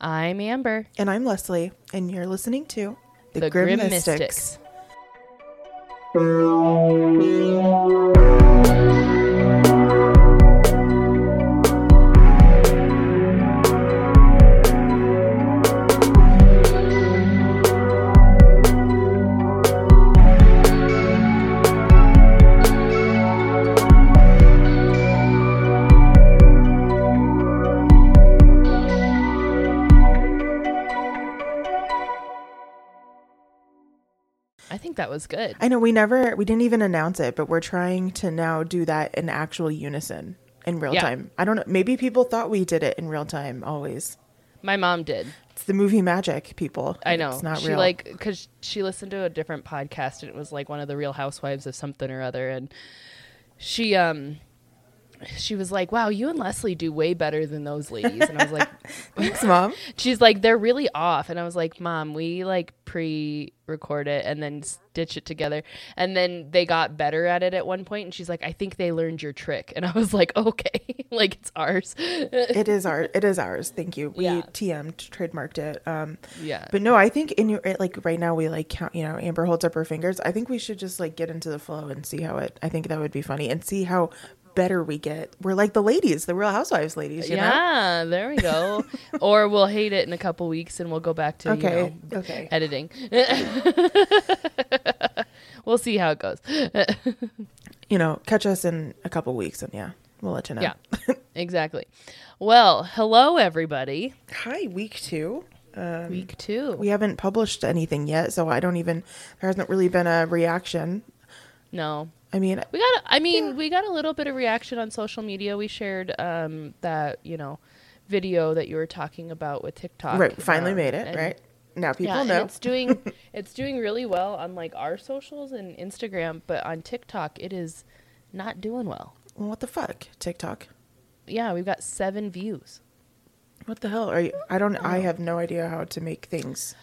I'm Amber. And I'm Lesley, and you're listening to The, Grimm, Mystics. I was good. I know we never, we didn't even announce it, but we're trying to now do that in actual unison in real Yeah. time. I don't know. Maybe people thought we did it in real time always. My mom did. It's the movie magic, people. I know. It's not she real. like because she listened to a different podcast and it was like one of the Real Housewives of something or other, and she um she was like, "Wow, you and Lesley do way better than those ladies," and I was like, Thanks, mom. "She's like, they're really off," and I was like, "Mom, we like pre-record it and then stitch it together, and then they got better at it at one point." And she's like, "I think they learned your trick," and I was like, "Okay, like it's ours." It is our, it is ours. Thank you. We Yeah. TM'd, trademarked it. Um, yeah, but no, I think in your like right now we like count. You know, Amber holds up her fingers. I think we should just like get into the flow and see how it. I think that would be funny and see how better we get. We're like the ladies, the Real Housewives ladies. You know? yeah, there we go. or we'll hate it in a couple weeks and we'll go back to Okay. you know, Okay. editing. we'll see how it goes. You know, catch us in a couple weeks, and yeah, we'll let you know. Yeah, exactly. Well, hello everybody. Hi, week two. Um, Week two. we haven't published anything yet, so I don't even. There hasn't really been a reaction. no, I mean, we got. I mean, we got a little bit of reaction on social media. We shared um, that you know video that you were talking about with TikTok. right, finally um, made it. Right now, people yeah, know. it's doing it's doing really well on like our socials and Instagram, but on TikTok it is not doing well. Well, what the fuck, TikTok? Yeah, we've got seven views. What the hell are you? I don't. I have no idea how to make things.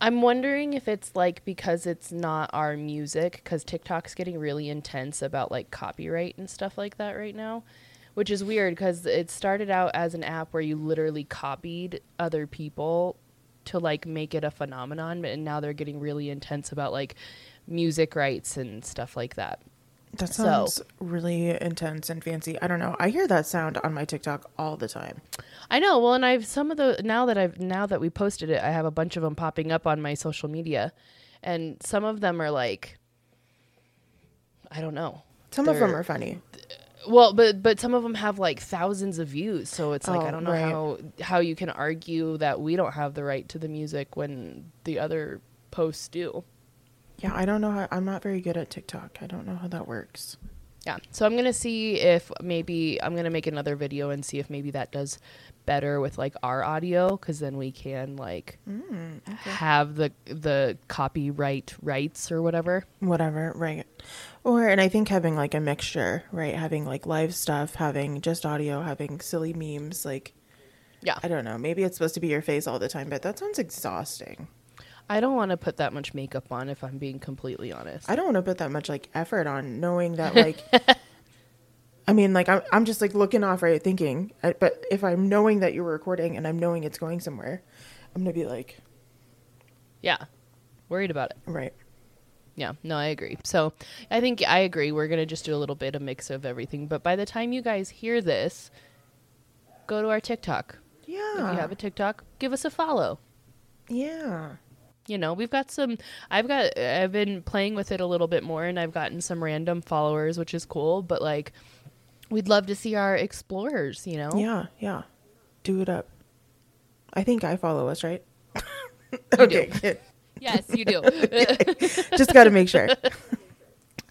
I'm wondering if it's like because it's not our music, because TikTok's getting really intense about like copyright and stuff like that right now, which is weird because it started out as an app where you literally copied other people to like make it a phenomenon, and now they're getting really intense about like music rights and stuff like that. That So- sounds really intense and fancy. I don't know. I hear that sound on my TikTok all the time. I know. Well, and I've some of the now that I've now that we posted it, I have a bunch of them popping up on my social media, and some of them are like, I don't know. Some of them are funny. Well, but but some of them have like thousands of views, so it's like I Oh, don't know right. how how you can argue that we don't have the right to the music when the other posts do. Yeah, I don't know how. I'm not very good at TikTok. I don't know how that works. Yeah. So I'm gonna see if maybe I'm gonna make another video and see if maybe that does better with like our audio, because then we can like Mm, have the the copyright rights or whatever. Whatever, right? Or and I think having like a mixture, right? Having like live stuff, having just audio, having silly memes, like Yeah. I don't know. Maybe it's supposed to be your face all the time, but that sounds exhausting. I don't want to put that much makeup on if I'm being completely honest. I don't want to put that much like effort on knowing that like I mean like I'm I'm just like looking off right thinking uh, but if I'm knowing that you're recording and I'm knowing it's going somewhere I'm going to be like yeah. Worried about it. right Yeah, no, I agree. So I think I agree. We're gonna just do a little bit of mix of everything. But by the time you guys hear this, go to our TikTok. yeah If you have a TikTok, give us a follow. yeah You know, we've got some. I've got. I've been playing with it a little bit more, and I've gotten some random followers, which is cool. But like, we'd love to see our explorers. You know. yeah yeah do it up I think I follow us right okay good. Yes, you do. just got to make sure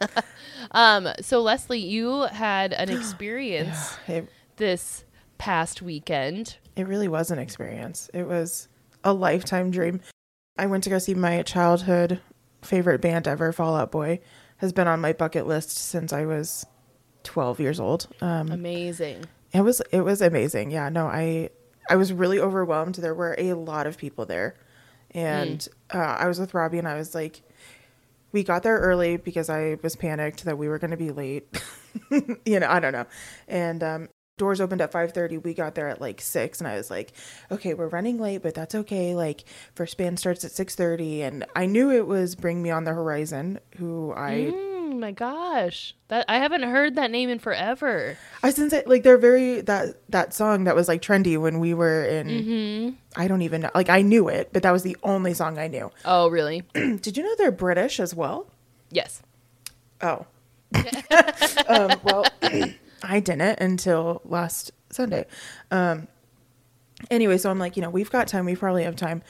um. So Lesley, you had an experience it, this past weekend. it really was an experience it was a lifetime dream I went to go see my childhood favorite band ever Fall Out Boy has been on my bucket list since I was 12 years old um Amazing. It was it was amazing. Yeah, no, I I was really overwhelmed. There were a lot of people there, and uh, I was with Robbie, and I was like, we got there early because I was panicked that we were going to be late. you know, I don't know, and doors opened at 5.30 we got there at like 6 and i was like okay we're running late but that's okay like first band starts at 6.30 and i knew it was bring me on the horizon who i Mm, my gosh, that I haven't heard that name in forever. i since it like they're very that that song that was like trendy when we were in Mm-hmm. i don't even know like i knew it but that was the only song i knew Oh, really? did you know they're british as well yes. oh um, well i didn't until last sunday um anyway so i'm like you know we've got time we probably have time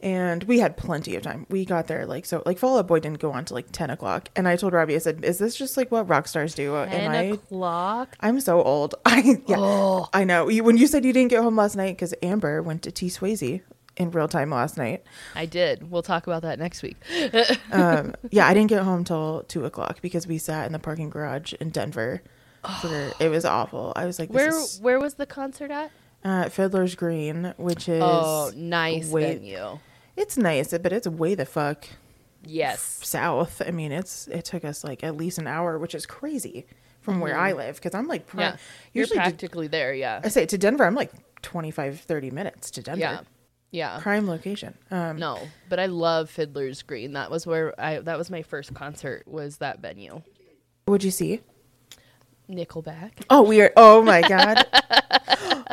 and we had plenty of time we got there like so like fall out boy didn't go on to like 10 o'clock and i told robbie i said is this just like what rock stars do am Ten i o'clock. i'm so old i yeah Oh. i know you, when you said you didn't get home last night because amber went to t swayze in real time last night I did. We'll talk about that next week. um, yeah, I didn't get home till two o'clock because we sat in the parking garage in Denver. For, it was awful. I was like, this Where is, Where was the concert at? uh, Fiddler's Green, which is oh, nice way- venue. it's nice, but it's way the fuck Yes. south. I mean, it's it took us like at least an hour, which is crazy from where I live because I'm like, Mm-hmm. Yeah. You're usually to- practically there. Yeah. I say to Denver, I'm like 25, 30 minutes to Denver. Yeah. Yeah. Prime location. Um, No, but I love Fiddler's Green. That was where I. That was my first concert. Was that venue? What'd you see? Nickelback. Oh, we are. Oh my god.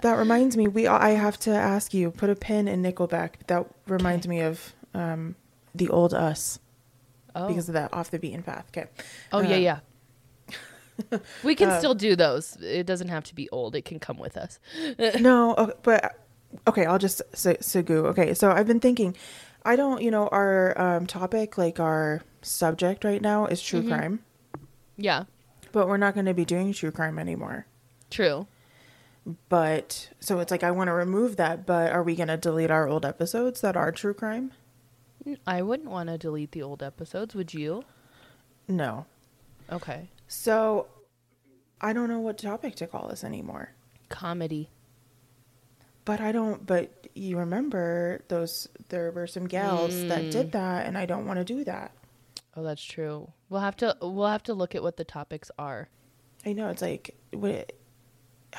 that reminds me. We I have to ask you. Put a pin in Nickelback. That reminds me of um, the old us Oh. because of that off the beaten path. Okay. oh yeah, uh, yeah. we can still do those. It doesn't have to be old. It can come with us. no, but okay. I'll just say Sugu. Okay, so I've been thinking. I don't. You know, our um, topic, like our subject right now, is Mm-hmm. true crime, Yeah. But we're not going to be doing true crime anymore. True. But so it's like I want to remove that. But are we going to delete our old episodes that are true crime? I wouldn't want to delete the old episodes. Would you? No. Okay. So I don't know what topic to call this anymore. Comedy. But I don't but you remember those there were some gals that did mm. that and I don't want to do that. Oh, that's true. We'll have to. We'll have to look at what the topics are. I know it's like what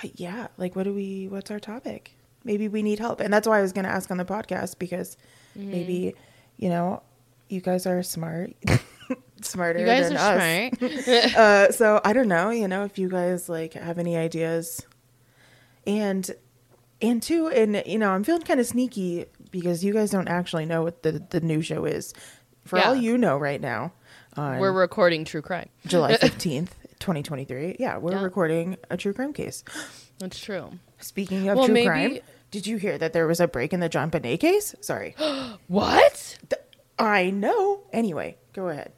uh, yeah, like what do we what's our topic? Maybe we need help. And that's why I was going to ask on the podcast because Mm-hmm. maybe you know, you guys are smart. Smarter You guys than are us. smart. uh, so I don't know, you know, if you guys like have any ideas, and and two, and you know, I'm feeling kind of sneaky because you guys don't actually know what the the new show is. For all you know, right now, We're recording true crime. July fifteenth, twenty twenty three. Yeah, we're Yeah. recording a true crime case. That's true. Speaking of Well, true maybe- crime, did you hear that there was a break in the JonBenét case? Sorry, What? Th- I know. Anyway, go ahead.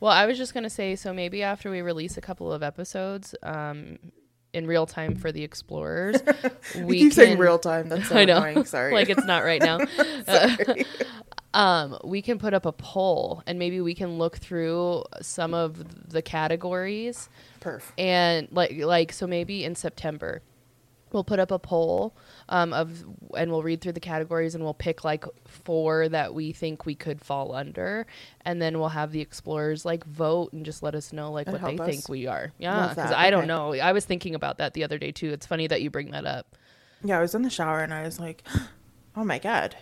Well, I was just gonna say, so maybe after we release a couple of episodes, um, in real time for the explorers, We keep saying real time. That's so I know, annoying. Sorry. like it's not right now. Sorry. Um, we can put up a poll, and maybe we can look through some of the categories, Perf. and like like so maybe in September. We'll put up a poll um, of, and we'll read through the categories, and we'll pick like four that we think we could fall under, and then we'll have the explorers like vote and just let us know like And what they help think we are. Yeah, because. I don't know. I was thinking about that the other day too. It's funny that you bring that up. Yeah, I was in the shower and I was like, "Oh my god,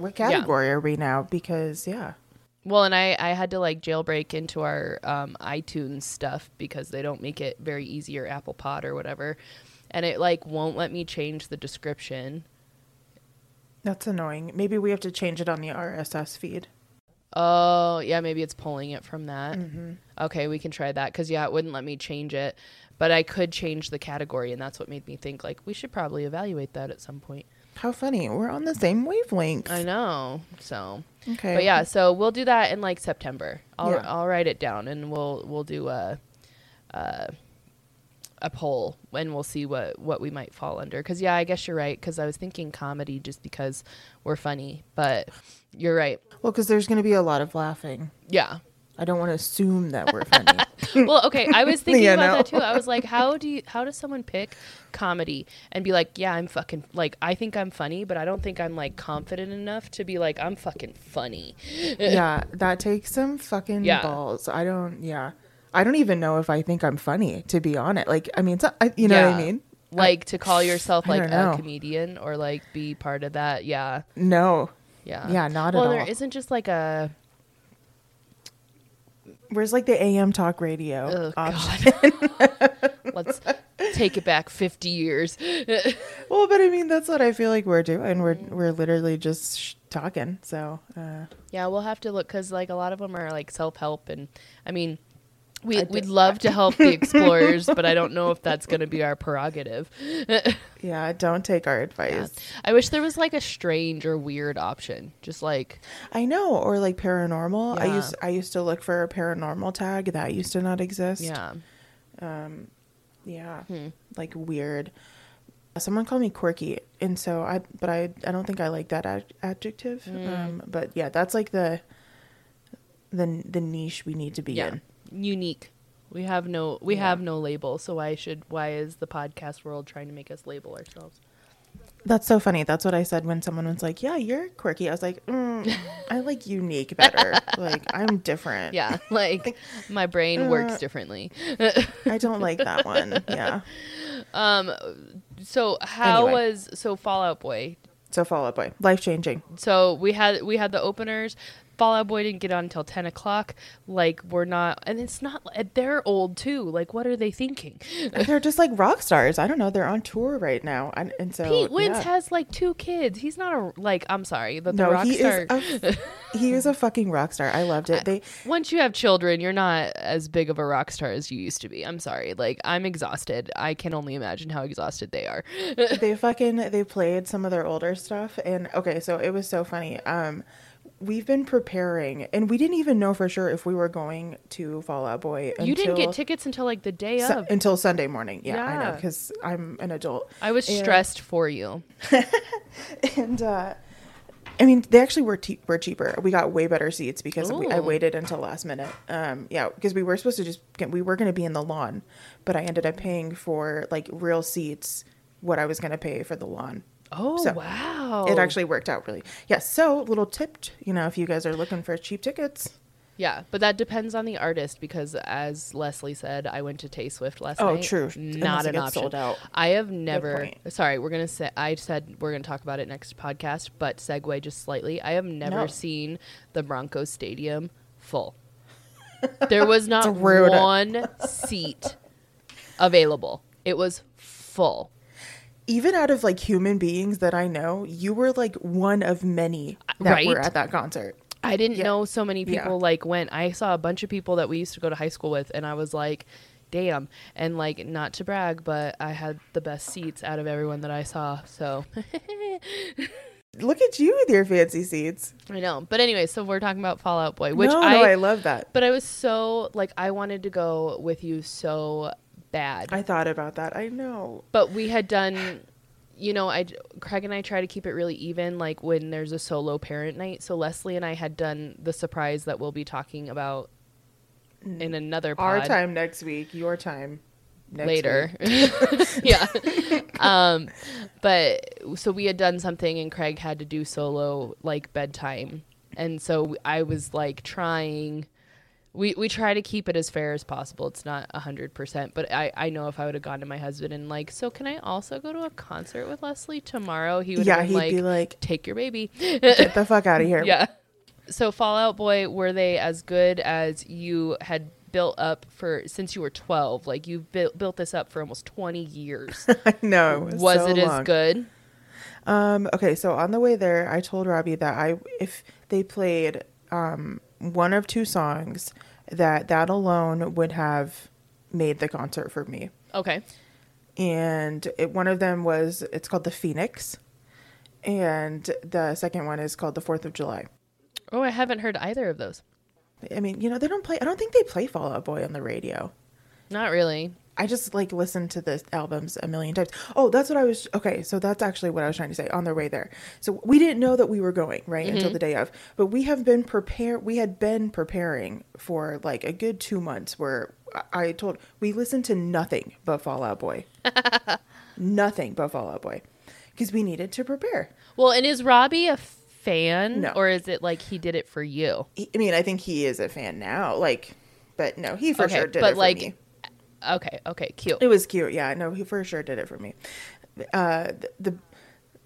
what category are we now?" Because yeah, Well, and I, I had to like jailbreak into our um, iTunes stuff because they don't make it very easy or Apple Pod or whatever. And it like won't let me change the description. that's annoying. Maybe we have to change it on the RSS feed. Oh, yeah, maybe it's pulling it from that. Mm-hmm. Okay, we can try that because, yeah, it wouldn't let me change it. But I could change the category, and that's what made me think like we should probably evaluate that at some point. How funny. We're on the same wavelength. I know. So, Okay. but yeah, so we'll do that in like September. I'll Yeah. I'll write it down and we'll we'll do a a, a poll and we'll see what what we might fall under. Because yeah, I guess you're right. Because I was thinking comedy just because we're funny, but you're right. Well, because there's going to be a lot of laughing. Yeah. I don't want to assume that we're funny. Well, okay. I was thinking You about that too. I was like, how do you, how does someone pick comedy and be like, yeah, I'm fucking like I think I'm funny, but I don't think I'm like confident enough to be like I'm fucking funny. yeah, that takes some fucking Yeah. balls. I don't. Yeah, I don't even know if I think I'm funny. To be honest, like I mean, so, I, you know what I mean. Like to call yourself like a comedian or like be part of that. Yeah. No. Yeah. Yeah, not well, at all. there isn't just like a Where's like the AM talk radio oh option? god. Let's take it back 50 years. Well, but I mean, that's what I feel like we're doing. We're we're literally just sh- talking. So uh, yeah, we'll have to look cuz like a lot of them are like self-help and I mean we, we'd love to help the explorers, but I don't know if that's going to be our prerogative. yeah, don't take our advice. I wish there was like a strange or weird option. Just like, I know, or like paranormal. I used I used to look for a paranormal tag that used to not exist. yeah. yeah, Hmm. like weird. Someone called me quirky, and so I, but I, I don't think I like that ad- adjective. Hmm. Um, but yeah, that's like the, the the niche we need to be Yeah. in. Unique. We have no we Yeah. have no label, so why should why is the podcast world trying to make us label ourselves? That's so funny. That's what I said when someone was like, "Yeah, you're quirky." I was like, mm, "I like unique better. like I'm different. Yeah, like my brain works Uh, differently. I don't like that one. Yeah." Um so how Anyway. was so Fall Out Boy? So Fall Out Boy, life changing. So we had we had the openers. Fall Out Boy didn't get on until ten o'clock. Like we're not, and it's not. They're old too. Like what are they thinking? They're just like rock stars. I don't know. They're on tour right now, and, and so Pete Wentz yeah. has like two kids. He's not a like. I'm sorry, but the no, rock he star. is a, he is a fucking rock star. I loved it. They once you have children, you're not as big of a rock star as you used to be. I'm sorry. Like I'm exhausted. I can only imagine how exhausted they are. they fucking they played some of their older stuff and okay so it was so funny um we've been preparing and we didn't even know for sure if we were going to fall out boy you didn't get tickets until like the day Su- of. until sunday morning yeah, i know because i'm an adult I was and- stressed for you. and uh I mean, they actually were te- were cheaper. We got way better seats because we, I waited until last minute. Um, yeah, because we were supposed to just get, we were going to be in the lawn, but I ended up paying for like real seats what I was going to pay for the lawn. Oh So, wow! It actually worked out really. Yeah. So little tip, you know, if you guys are looking for cheap tickets. Yeah, but that depends on the artist because, as Lesley said, I went to Tay Swift last Oh, night. Oh, true. Not Unless an option. sold out. I have never. Sorry, we're gonna say. I said we're gonna talk about it next podcast, but segue just slightly. I have never No. seen the Broncos Stadium full. There was not one seat available. It was full. Even out of like human beings that I know, you were like one of many that were at that concert. I didn't Yeah. know so many Yeah. people like went. I saw a bunch of people that we used to go to high school with, and I was like, "Damn!" And like, not to brag, but I had the best seats out of everyone that I saw. So Look at you with your fancy seats. I know. But anyway, so we're talking about Fall Out Boy, which no, I, no, I love that. But I was so like, I wanted to go with you so bad. I thought about that. I know. but we had done you know i craig and i try to keep it really even like when there's a solo parent night so lesley and i had done the surprise that we'll be talking about in another pod Our time next week, your time next later yeah um but so we had done something and craig had to do solo like bedtime and so i was like trying we we try to keep it as fair as possible. It's not hundred percent, but I I know if I would have gone to my husband and like, so can I also go to a concert with Lesley tomorrow? He would Yeah, he'd like, be like, take your baby. get the fuck out of here. yeah. So Fall Out Boy, were they as good as you had built up for since you were twelve? Like you've built built this up for almost twenty years. I know. It was Was so it as good? Um, okay, so on the way there, I told Robbie that I if they played um, one of two songs, that that alone would have made the concert for me. Okay. And it, one of them was it's called the Phoenix, and the second one is called the Fourth of July. Oh, I haven't heard either of those. I mean, you know, they don't play. I don't think they play Fall Out Boy on the radio. Not really. I just like listened to the albums a million times. Oh, that's what I was. Okay, so that's actually what I was trying to say on their way there. So we didn't know that we were going right until mm-hmm. the day of, but we have been prepare. We had been preparing for like a good two months. Where I- I told we listened to nothing but Fall Out Boy, nothing but Fall Out Boy, because we needed to prepare. Well, and is Robbie a fan, No. or is it like he did it for you? He- I mean, I think he is a fan now. Like, but no, he for Okay, sure did but it for like- me. Okay, okay, cute. It was cute. Yeah, no, he for sure did it for me. Uh, the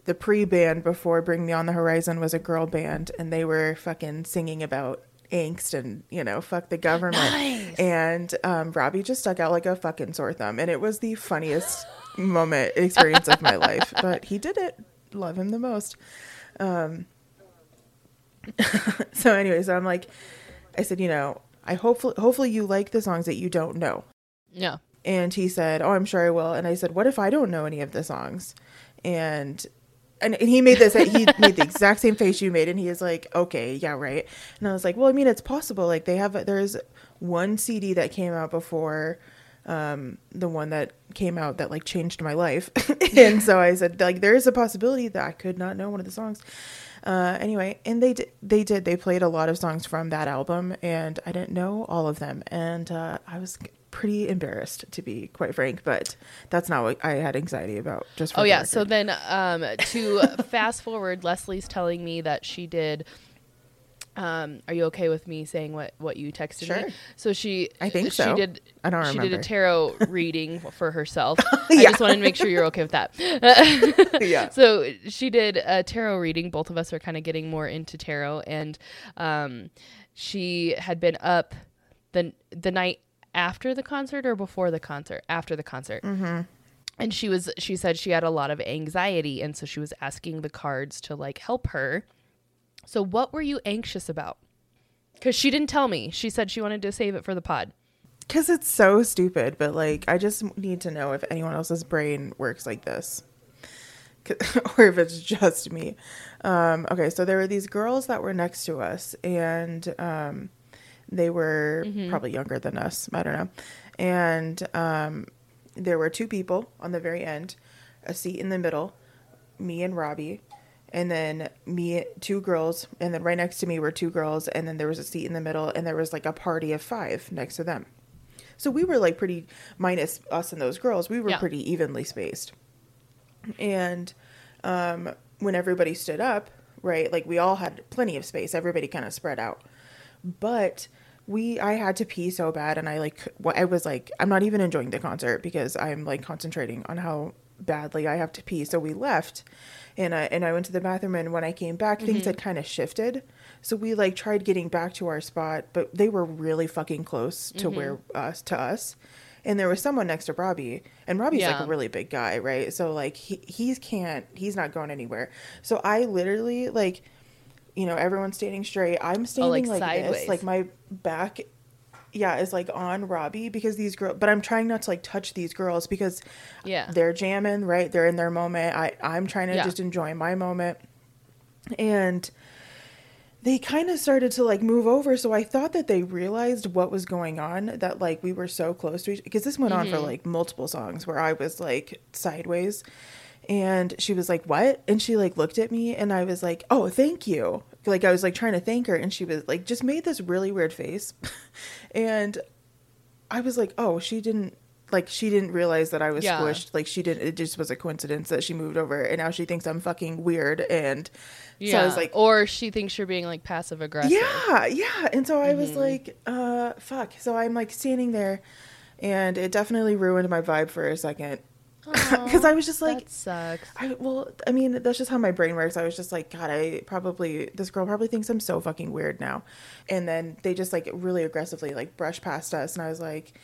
the pre band before Bring Me On the Horizon was a girl band, and they were fucking singing about angst and you know fuck the government. Nice. And um, Robbie just stuck out like a fucking sore thumb, and it was the funniest moment experience of my life. But he did it. Love him the most. Um, so, anyways, I'm like, I said, you know, I hopefully hopefully you like the songs that you don't know. Yeah. And he said, "Oh, I'm sure I will." And I said, "What if I don't know any of the songs?" And and, and he made this he made the exact same face you made and he is like, "Okay, yeah, right." And I was like, "Well, I mean, it's possible. Like they have there's one CD that came out before um the one that came out that like changed my life." and so I said, like there is a possibility that I could not know one of the songs. Uh, anyway, and they did, they did. They played a lot of songs from that album, and I didn't know all of them, and uh, I was pretty embarrassed to be quite frank. But that's not what I had anxiety about. Just for Oh yeah. So then, um, to fast forward, Lesley's telling me that she did. Um, are you okay with me saying what what you texted Sure. me? So she, I think she so. did. I don't She did a tarot reading for herself. I just wanted to make sure you're okay with that. yeah, so she did a tarot reading. Both of us are kind of getting more into tarot, and um, she had been up the the night after the concert or before the concert. After the concert, mm-hmm. and she was she said she had a lot of anxiety, and so she was asking the cards to like help her. So what were you anxious about? Because she didn't tell me. She said she wanted to save it for the pod. because it's so stupid. But like, I just need to know if anyone else's brain works like this. or if it's just me. Um, okay, so there were these girls that were next to us, and um, they were probably younger than us. I don't know, and um, there were two people on the very end, a seat in the middle, me and Robbie, and then me, two girls, and then right next to me were two girls, and then there was a seat in the middle, and there was like a party of five next to them. So we were like pretty, minus us and those girls, we were Yeah. pretty evenly spaced. And um, when everybody stood up, right, like we all had plenty of space, everybody kind of spread out. But we, I had to pee so bad, and I like, what I was like, I'm not even enjoying the concert because I'm like concentrating on how badly I have to pee. So we left, and I and I went to the bathroom, and when I came back, things mm-hmm. had kind of shifted. So we like tried getting back to our spot, but they were really fucking close to where mm-hmm. us to us. And there was someone next to Robbie, and Robbie's like a really big guy, right? So like he he can't he's not going anywhere. So I literally like, you know, everyone's standing straight. I'm oh, standing like, like, sideways. this, like my back, yeah, is like on Robbie because these girls. But I'm trying not to like touch these girls because Yeah. they're jamming, right? They're in their moment. I I'm trying to Yeah. just enjoy my moment, and they kind of started to like move over so i thought that they realized what was going on that like we were so close to each because this went on for mm-hmm. like multiple songs where i was like sideways and she was like what and she like looked at me and i was like oh thank you like i was like trying to thank her and she was like just made this really weird face and i was like oh she didn't like she didn't realize that i was Yeah. squished like she didn't it just was a coincidence that she moved over and now she thinks i'm fucking weird and so i was like or she thinks you're being like passive aggressive. yeah, yeah. And so I Mm-hmm. was like, uh, fuck. So I'm like standing there, and it definitely ruined my vibe for a second. Because I was just like, that sucks. I well, I mean, that's just how my brain works. I was just like, God, I probably this girl probably thinks I'm so fucking weird now. And then they just like really aggressively like brushed past us, and I was like,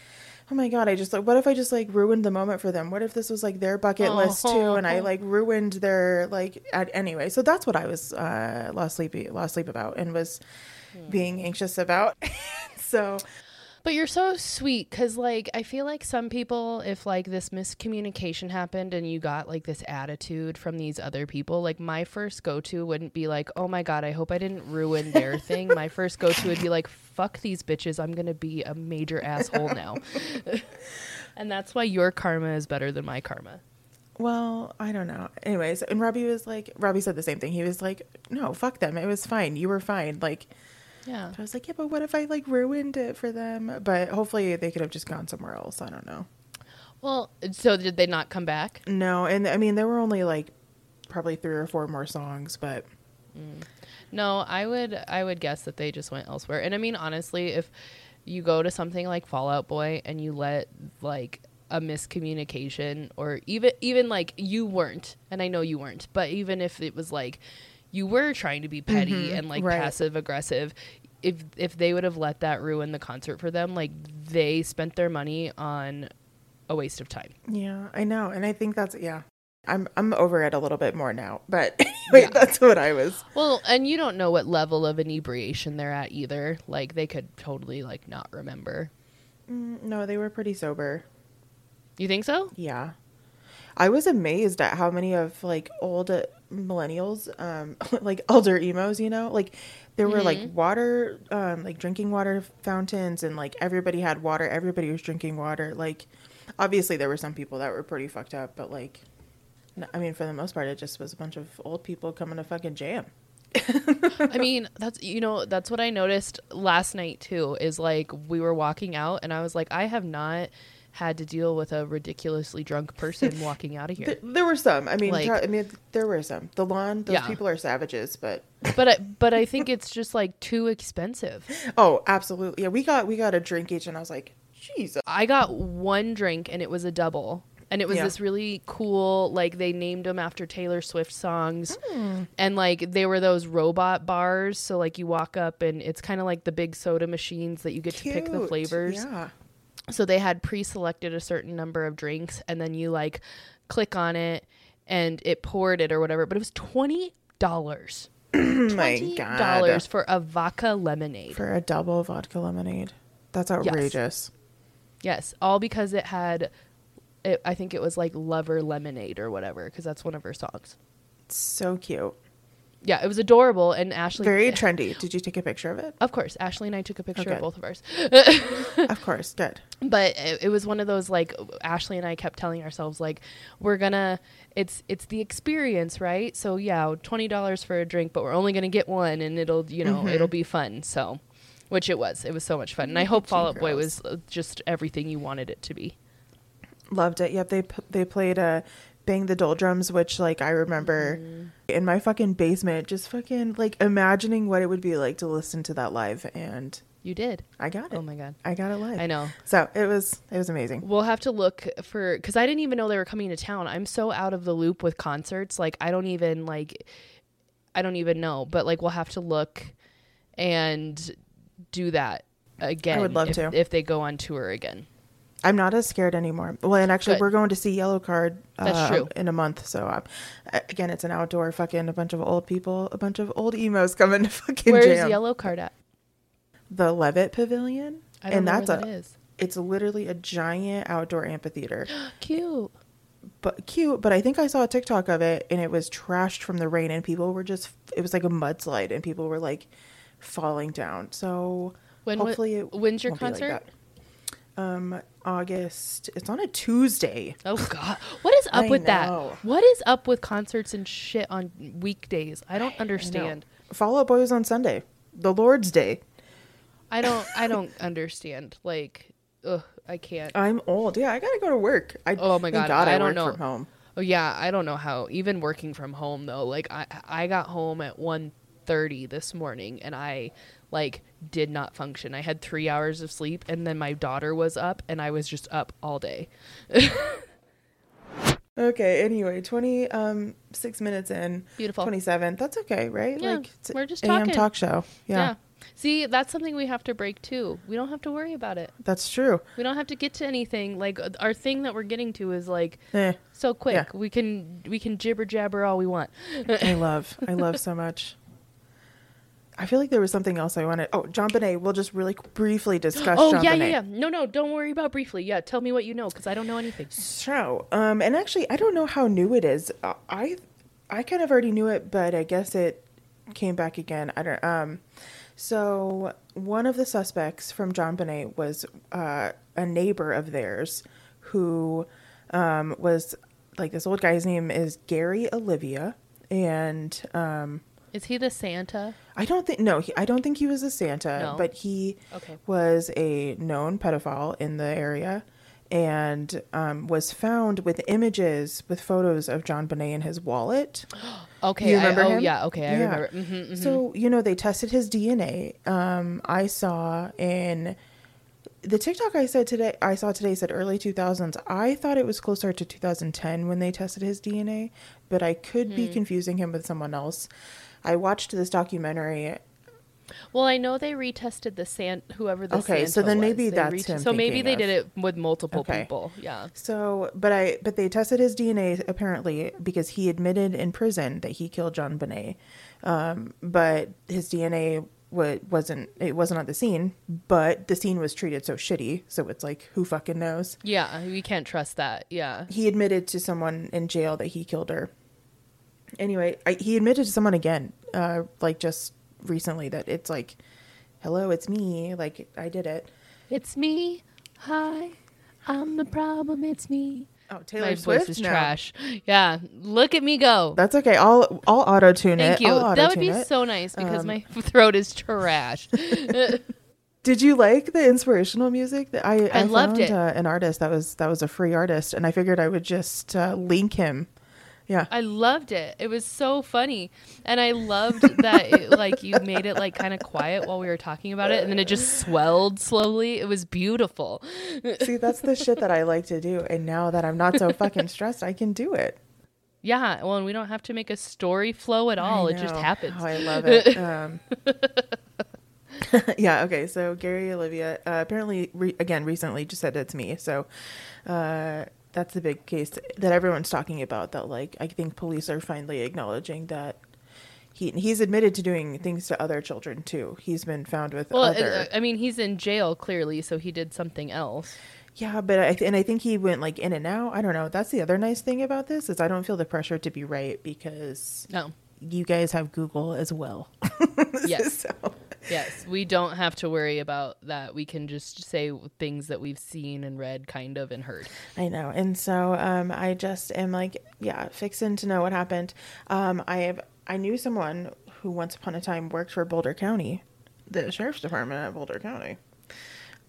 Oh my god, I just like what if I just like ruined the moment for them? What if this was like their bucket list too and I Oh. like ruined their like at, anyway. So that's what I was uh lost sleepy lost sleep about and was being anxious about. so But you're so sweet because, like, I feel like some people, if like this miscommunication happened and you got like this attitude from these other people, like my first go to wouldn't be like, oh my God, I hope I didn't ruin their thing. My first go to would be like, fuck these bitches. I'm going to be a major asshole now. and that's why your karma is better than my karma. Well, I don't know. Anyways, and Robbie was like, Robbie said the same thing. He was like, no, fuck them. It was fine. You were fine. Like, Yeah. I was like, yeah, but what if I like ruined it for them? But hopefully they could have just gone somewhere else. I don't know. Well, so did they not come back? No, and I mean, there were only like probably three or four more songs, but mm. No, I would I would guess that they just went elsewhere. And I mean honestly, if you go to something like Fall Out Boy and you let like a miscommunication or even even like you weren't and I know you weren't but even if it was like you were trying to be petty mm-hmm. and like right. passive aggressive if if they would have let that ruin the concert for them like they spent their money on a waste of time. Yeah, I know, and I think that's yeah. I'm I'm over it a little bit more now, but anyway, Yeah. that's what I was. Well, and you don't know what level of inebriation they're at either. Like they could totally like not remember. Mm, no, they were pretty sober. You think so? Yeah, I was amazed at how many of like old millennials, um, like elder emos, you know, like there were like water, um, like drinking water fountains, and like everybody had water. Everybody was drinking water. Like, obviously there were some people that were pretty fucked up, but like, I mean, for the most part, it just was a bunch of old people coming to fucking jam. I mean, that's you know, that's what I noticed last night too. Is like we were walking out, and I was like, I have not had to deal with a ridiculously drunk person walking out of here. There, there were some. I mean, Like- I mean, there were some. The lawn, those Yeah. people are savages, but But I, but I think it's just like too expensive. oh, absolutely. Yeah, we got we got a drink each, and I was like, Jesus. I got one drink and it was a double. And it was Yeah. this really cool, like they named them after Taylor Swift songs. Hmm. And like they were those robot bars. So like you walk up and it's kind of like the big soda machines that you get to pick the flavors. Yeah. So they had pre-selected a certain number of drinks and then you like click on it and it poured it or whatever. But it was twenty dollars. Oh my god. dollars for a vodka lemonade. for a double vodka lemonade. That's outrageous. Yes, all because it had, it, I think it was like Lover Lemonade or whatever, because that's one of her songs. So cute. Yeah, it was adorable, and Ashley. Very trendy. Did you take a picture of it? of course, Ashley and I took a picture Okay. of both of ours. of course. Good. but it, it was one of those like Ashley and I kept telling ourselves like we're gonna it's it's the experience right so yeah twenty dollars for a drink but we're only gonna get one and it'll you know it'll be fun so which it was it was so much fun and I hope Fall Out Boy was uh, just everything you wanted it to be Loved it. Yep. They they played uh, "Bang the Doldrums," which like I remember Mm-hmm. in my fucking basement, just fucking like imagining what it would be like to listen to that live, and you did I got it. oh my god I got it live. I know So it was it was amazing. We'll have to look for because I didn't even know they were coming to town. I'm so out of the loop with concerts. Like I don't even like I don't even know. But like we'll have to look and do that again. I would love if, to. if they go on tour again. I'm not as scared anymore. Well, and actually, Good. we're going to see Yellowcard uh, That's true. in a month. So, um, again, it's an outdoor fucking a bunch of old people, a bunch of old emos coming to fucking Where's jam. Yellowcard at? The Levitt Pavilion, I don't and know that's where a that is. it's literally a giant outdoor amphitheater, Cute. but cute. But I think I saw a TikTok of it, and it was trashed from the rain, and people were just it was like a mudslide, and people were like falling down. So When hopefully, it when's your like concert? that. Um, August. It's on a Tuesday. Oh God, what is up I with that? What is up with concerts and shit on weekdays? I don't I understand. Fall Out Boy was on Sunday, the Lord's Day. I don't. I don't understand. Like, ugh, I can't. I'm old. Yeah, I gotta go to work. I, Oh my thank God, I I, don't work know. from home. Oh yeah, I don't know how. Even working from home though, like I I got home at 1.30 this morning and I like did not function. I had 3 hours of sleep and then my daughter was up and I was just up all day. Okay. Anyway, twenty um six minutes in. Beautiful. Twenty seven. That's okay, right? Yeah, like we're just AM talking. talk show. Yeah, See, that's something we have to break too. We don't have to worry about it. that's true. We don't have to get to anything. Like uh, our thing that we're getting to is like Eh, so quick. Yeah. We can we can jibber jabber all we want. I love. I love so much. I feel like there was something else I wanted. Oh, JonBenét. We'll just really briefly discuss. oh John yeah, Bonet. yeah, yeah. No, no, don't worry about briefly. Yeah, tell me what you know because I don't know anything. So, um, and actually, I don't know how new it is. Uh, I, I kind of already knew it, but I guess it came back again. I don't. Um, so one of the suspects from JonBenét was uh, a neighbor of theirs, who um, was like this old guy's name is Gary Oliva, and um, Is he the Santa? I don't think no, he, I don't think he was a Santa, No. but he Okay. was a known pedophile in the area and um, was found with images with photos of JonBenét in his wallet. Okay. You I- remember oh him? yeah. Okay, I Yeah. remember. hmm So you know they tested his DNA. Um, I saw in the TikTok I said today, I saw today said early 2000s. I thought it was closer to 2010 when they tested his DNA, but I could be confusing him with someone else. I watched this documentary. Well, I know they retested the San whoever the Okay, so then maybe They that's ret- So maybe they of. did it with multiple Okay. people. Yeah. So, but I but they tested his DNA apparently because he admitted in prison that he killed JonBenét. Um, but his DNA wa- wasn't it wasn't on the scene, but the scene was treated so shitty, so it's like who fucking knows. Yeah, we can't trust that. Yeah. he admitted to someone in jail that he killed her. Anyway, I, he admitted to someone again, uh, like just recently, that it's like, hello, it's me. Like I did it. It's me. Hi. I'm the problem. It's me. Oh, Taylor My Swift voice is now. trash. Yeah. Look at me go. That's okay. I'll I'll auto tune it. Thank you. I'll That would auto-tune be it. so nice because Um, my throat is trash. Did you like the inspirational music? That I I loved found, it. Uh, an artist that was that was a free artist, and I figured I would just uh, link him. Yeah. I loved it. It was so funny. And I loved that it, like you made it like kind of quiet while we were talking about it and then it just swelled slowly. It was beautiful. See, that's the shit that I like to do, and now that I'm not so fucking stressed, I can do it. Yeah, well, and we don't have to make a story flow at all. It just happens. Oh, I love it. Um, yeah. Okay. So Gary Oliva uh, apparently re- again recently just said it's me. So uh, that's the big case that everyone's talking about. That like I think police are finally acknowledging that. He, he's admitted to doing things to other children too. He's been found with well, other. uh, I mean, he's in jail clearly, so he did something else. Yeah, but I th- and I think he went like in and out. I don't know. That's the other nice thing about this is I don't feel the pressure to be right because No. you guys have Google as well. Yes. so, Yes, we don't have to worry about that. We can just say things that we've seen and read, kind of, and heard. I know, and so um, I just am like, yeah, fixing to know what happened. Um, I have I knew someone who once upon a time worked for Boulder County, the sheriff's department at Boulder County.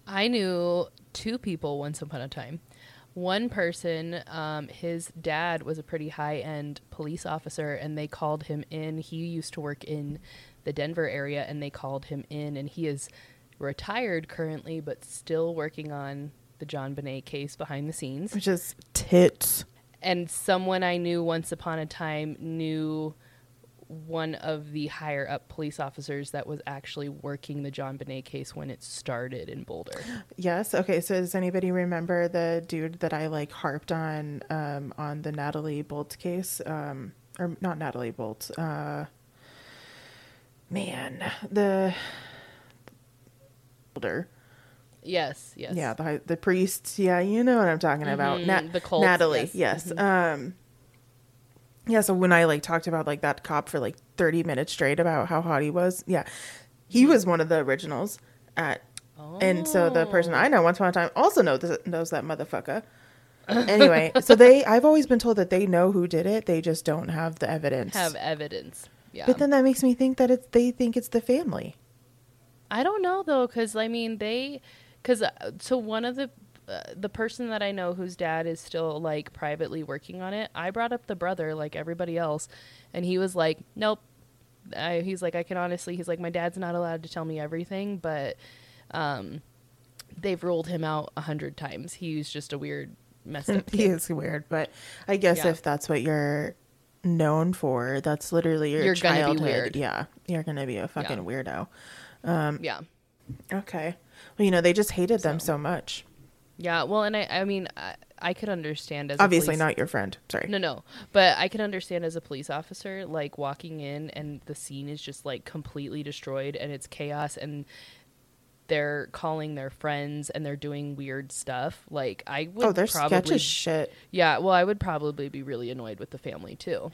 I knew two people once upon a time. One person, um, his dad was a pretty high end police officer, and they called him in. He used to work in the Denver area, and they called him in, and he is retired currently, but still working on the JonBenét case behind the scenes. Which is tits. And someone I knew once upon a time knew one of the higher up police officers that was actually working the JonBenét case when it started in Boulder. Yes. Okay. So does anybody remember the dude that I like harped on um, on the Natalie Bolt case? Um, or not Natalie Bolt. Uh, man, the older. Yes, yes. Yeah, the the priest. Yeah, you know what I'm talking about. Mhm, Nat- the cult, Natalie. yes. Yes. Um. Yeah. So when I like talked about like that cop for like 30 minutes straight about how hot he was, yeah, he was one of the originals at. And so the person I know once upon a time also knows knows that motherfucker. anyway, so they I've always been told that they know who did it. They just don't have the evidence. have evidence. Yeah. But then that makes me think that it's they think it's the family. I don't know though, because I mean they, because uh, so one of the uh, the person that I know whose dad is still like privately working on it. I brought up the brother like everybody else, and he was like, "Nope." I, he's like, I can honestly. He's like, my dad's not allowed to tell me everything, but um, they've ruled him out a hundred times. He's just a weird, messed up he is weird, but I guess Yeah. if that's what you're known for, that's literally your You're gonna be childhood. weird. Yeah, you're gonna be a fucking weirdo. yeah. Okay. Well, you know they just hated them So. so much. Yeah, well, and I, I mean, I, I could understand as a Obviously police- not your friend. Sorry. No, no, but I can understand as a police officer, like walking in and the scene is just like completely destroyed and it's chaos and they're calling their friends and they're doing weird stuff. Like I oh, would oh, they're probably, sketch as shit. yeah. Well, I would probably be really annoyed with the family too.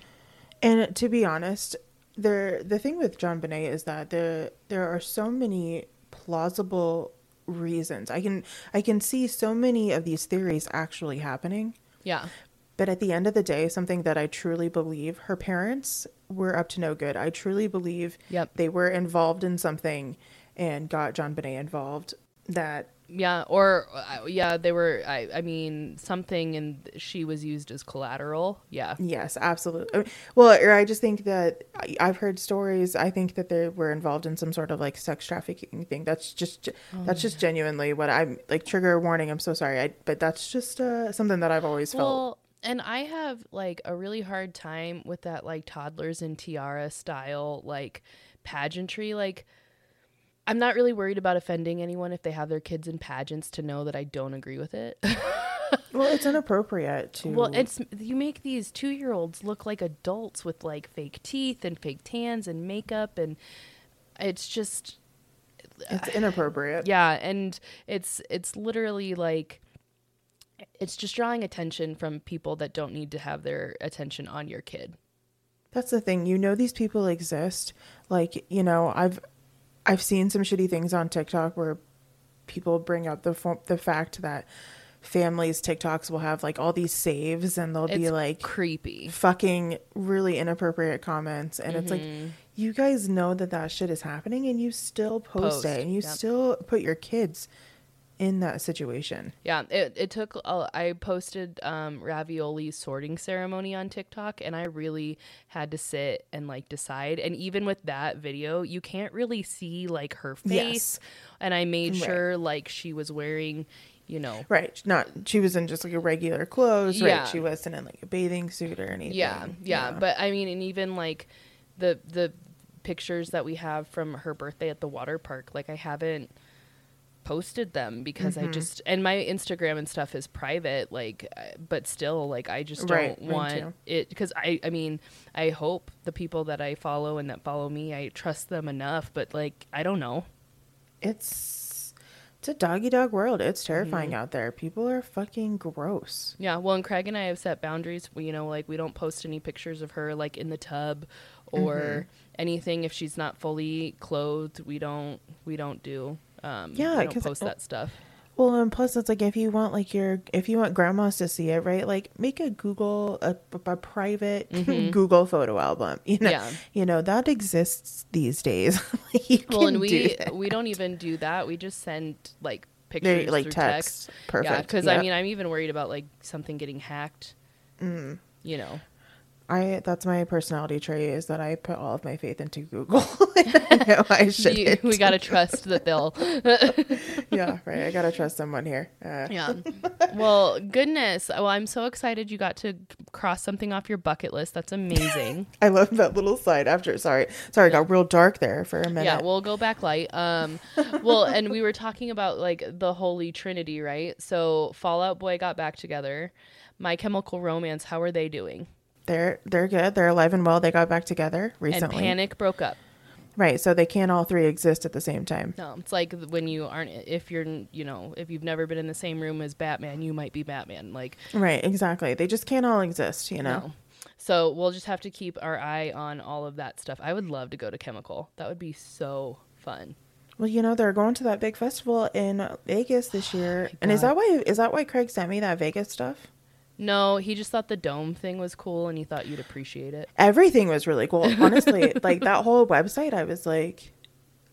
And to be honest, there the thing with JonBenét is that there there are so many plausible reasons. I can I can see so many of these theories actually happening. Yeah, But at the end of the day, something that I truly believe, her parents were up to no good. I truly believe Yep. they were involved in something and got JonBenét involved that Yeah, or uh, yeah, they were. I, I mean, something, and she was used as collateral. Yeah, Yes, absolutely. Well, or I just think that I- I've heard stories. I think that they were involved in some sort of like sex trafficking thing. That's just that's just genuinely what I'm like. Trigger warning. I'm so sorry. I but that's just uh, something that I've always felt. And I have like a really hard time with that like toddlers and tiara style like pageantry. Like, I'm not really worried about offending anyone if they have their kids in pageants to know that I don't agree with it. Well, it's inappropriate to. well, it's you make these two year olds look like adults with like fake teeth and fake tans and makeup, and it's just it's inappropriate. yeah and it's it's literally like it's just drawing attention from people that don't need to have their attention on your kid That's the thing. You know these people exist. Like, you know, I've I've seen some shitty things on TikTok where people bring up the the fact that families TikToks will have like all these saves and they'll be like creepy fucking really inappropriate comments and it's like Mm-hmm. you guys know that that shit is happening and you still post, Post, it and you yep. still put your kids in that situation. yeah it, it took I posted um ravioli sorting ceremony on tiktok and i really had to sit and like decide and even with that video you can't really see like her face Yes. and i made Right. sure like she was wearing you know Right. Not she was in just like a regular clothes, Yeah. right? She wasn't in like a bathing suit or anything. Yeah, yeah, But I mean, and even like the the pictures that we have from her birthday at the water park, like I haven't posted them because Mm-hmm. I just and my Instagram and stuff is private, like, uh, but still, like I just don't Right, want it because I I mean I hope the people that I follow and that follow me, I trust them enough, but like I don't know. It's it's a doggy dog world. It's Mm-hmm. terrifying out there. People are fucking gross. Yeah, well, and Craig and I have set boundaries. You know, like we don't post any pictures of her like in the tub or Mm-hmm. anything if she's not fully clothed. We don't we don't do. Um, Yeah, we don't 'cause- post that stuff. Well, and plus it's like if you want like your if you want grandmas to see it, right? Like make a Google a, a private Google photo album. You know, Mm-hmm. Yeah. you know that exists these days. Well, and do we that. we don't even do that. We just send like pictures like through text. text. Perfect. Yeah, because. Mm. I mean, I'm even worried about like something getting hacked. You know. I that's my personality trait is that I put all of my faith into Google. I should. We gotta trust that they'll. yeah, right. I gotta trust someone here. Uh, Yeah. well, goodness. Well, I'm so excited you got to cross something off your bucket list. That's amazing. I love that little side after. Sorry, sorry, got real dark there for a minute. yeah, we'll go back light. Um, well, and we were talking about like the Holy Trinity, right? So Fall Out Boy got back together. My Chemical Romance, how are they doing? They're they're good. They're alive and well. They got back together recently. And Panic broke up. Right, so they can't all three exist at the same time. No, it's like when you aren't, if you're, you know, if you've never been in the same room as Batman, you might be Batman. Like, Right, exactly. They just can't all exist, you know. no. So we'll just have to keep our eye on all of that stuff. I would love to go to Chemical. That would be so fun. Well, you know they're going to that big festival in Vegas this year, oh and is that why is that why Craig sent me that Vegas stuff? No, he just thought the dome thing was cool and he thought you'd appreciate it. Everything was really cool. Honestly, like that whole website, I was like,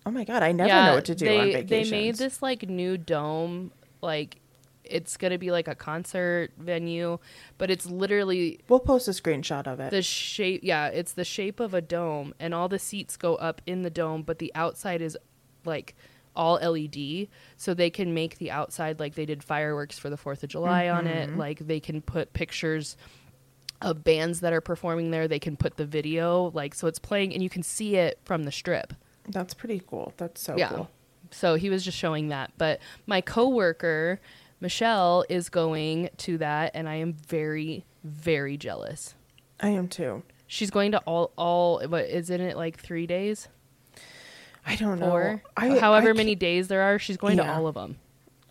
oh my god, I never know what to do they, on They made this like new dome, like it's gonna be like a concert venue, but it's literally We'll post a screenshot of it. the shape. Yeah, it's the shape of a dome, and all the seats go up in the dome, but the outside is like all LED, so they can make the outside like they did fireworks for the Fourth of July on Mm-hmm. it. Like they can put pictures of bands that are performing there. They can put the video, like so it's playing, and you can see it from the strip. That's pretty cool. That's so yeah. cool. So he was just showing that. But my coworker, Michelle, is going to that and I am very, very jealous. I am too. She's going to all all what isn't it like three days? I don't know. I, However I many days there are, she's going to all of them.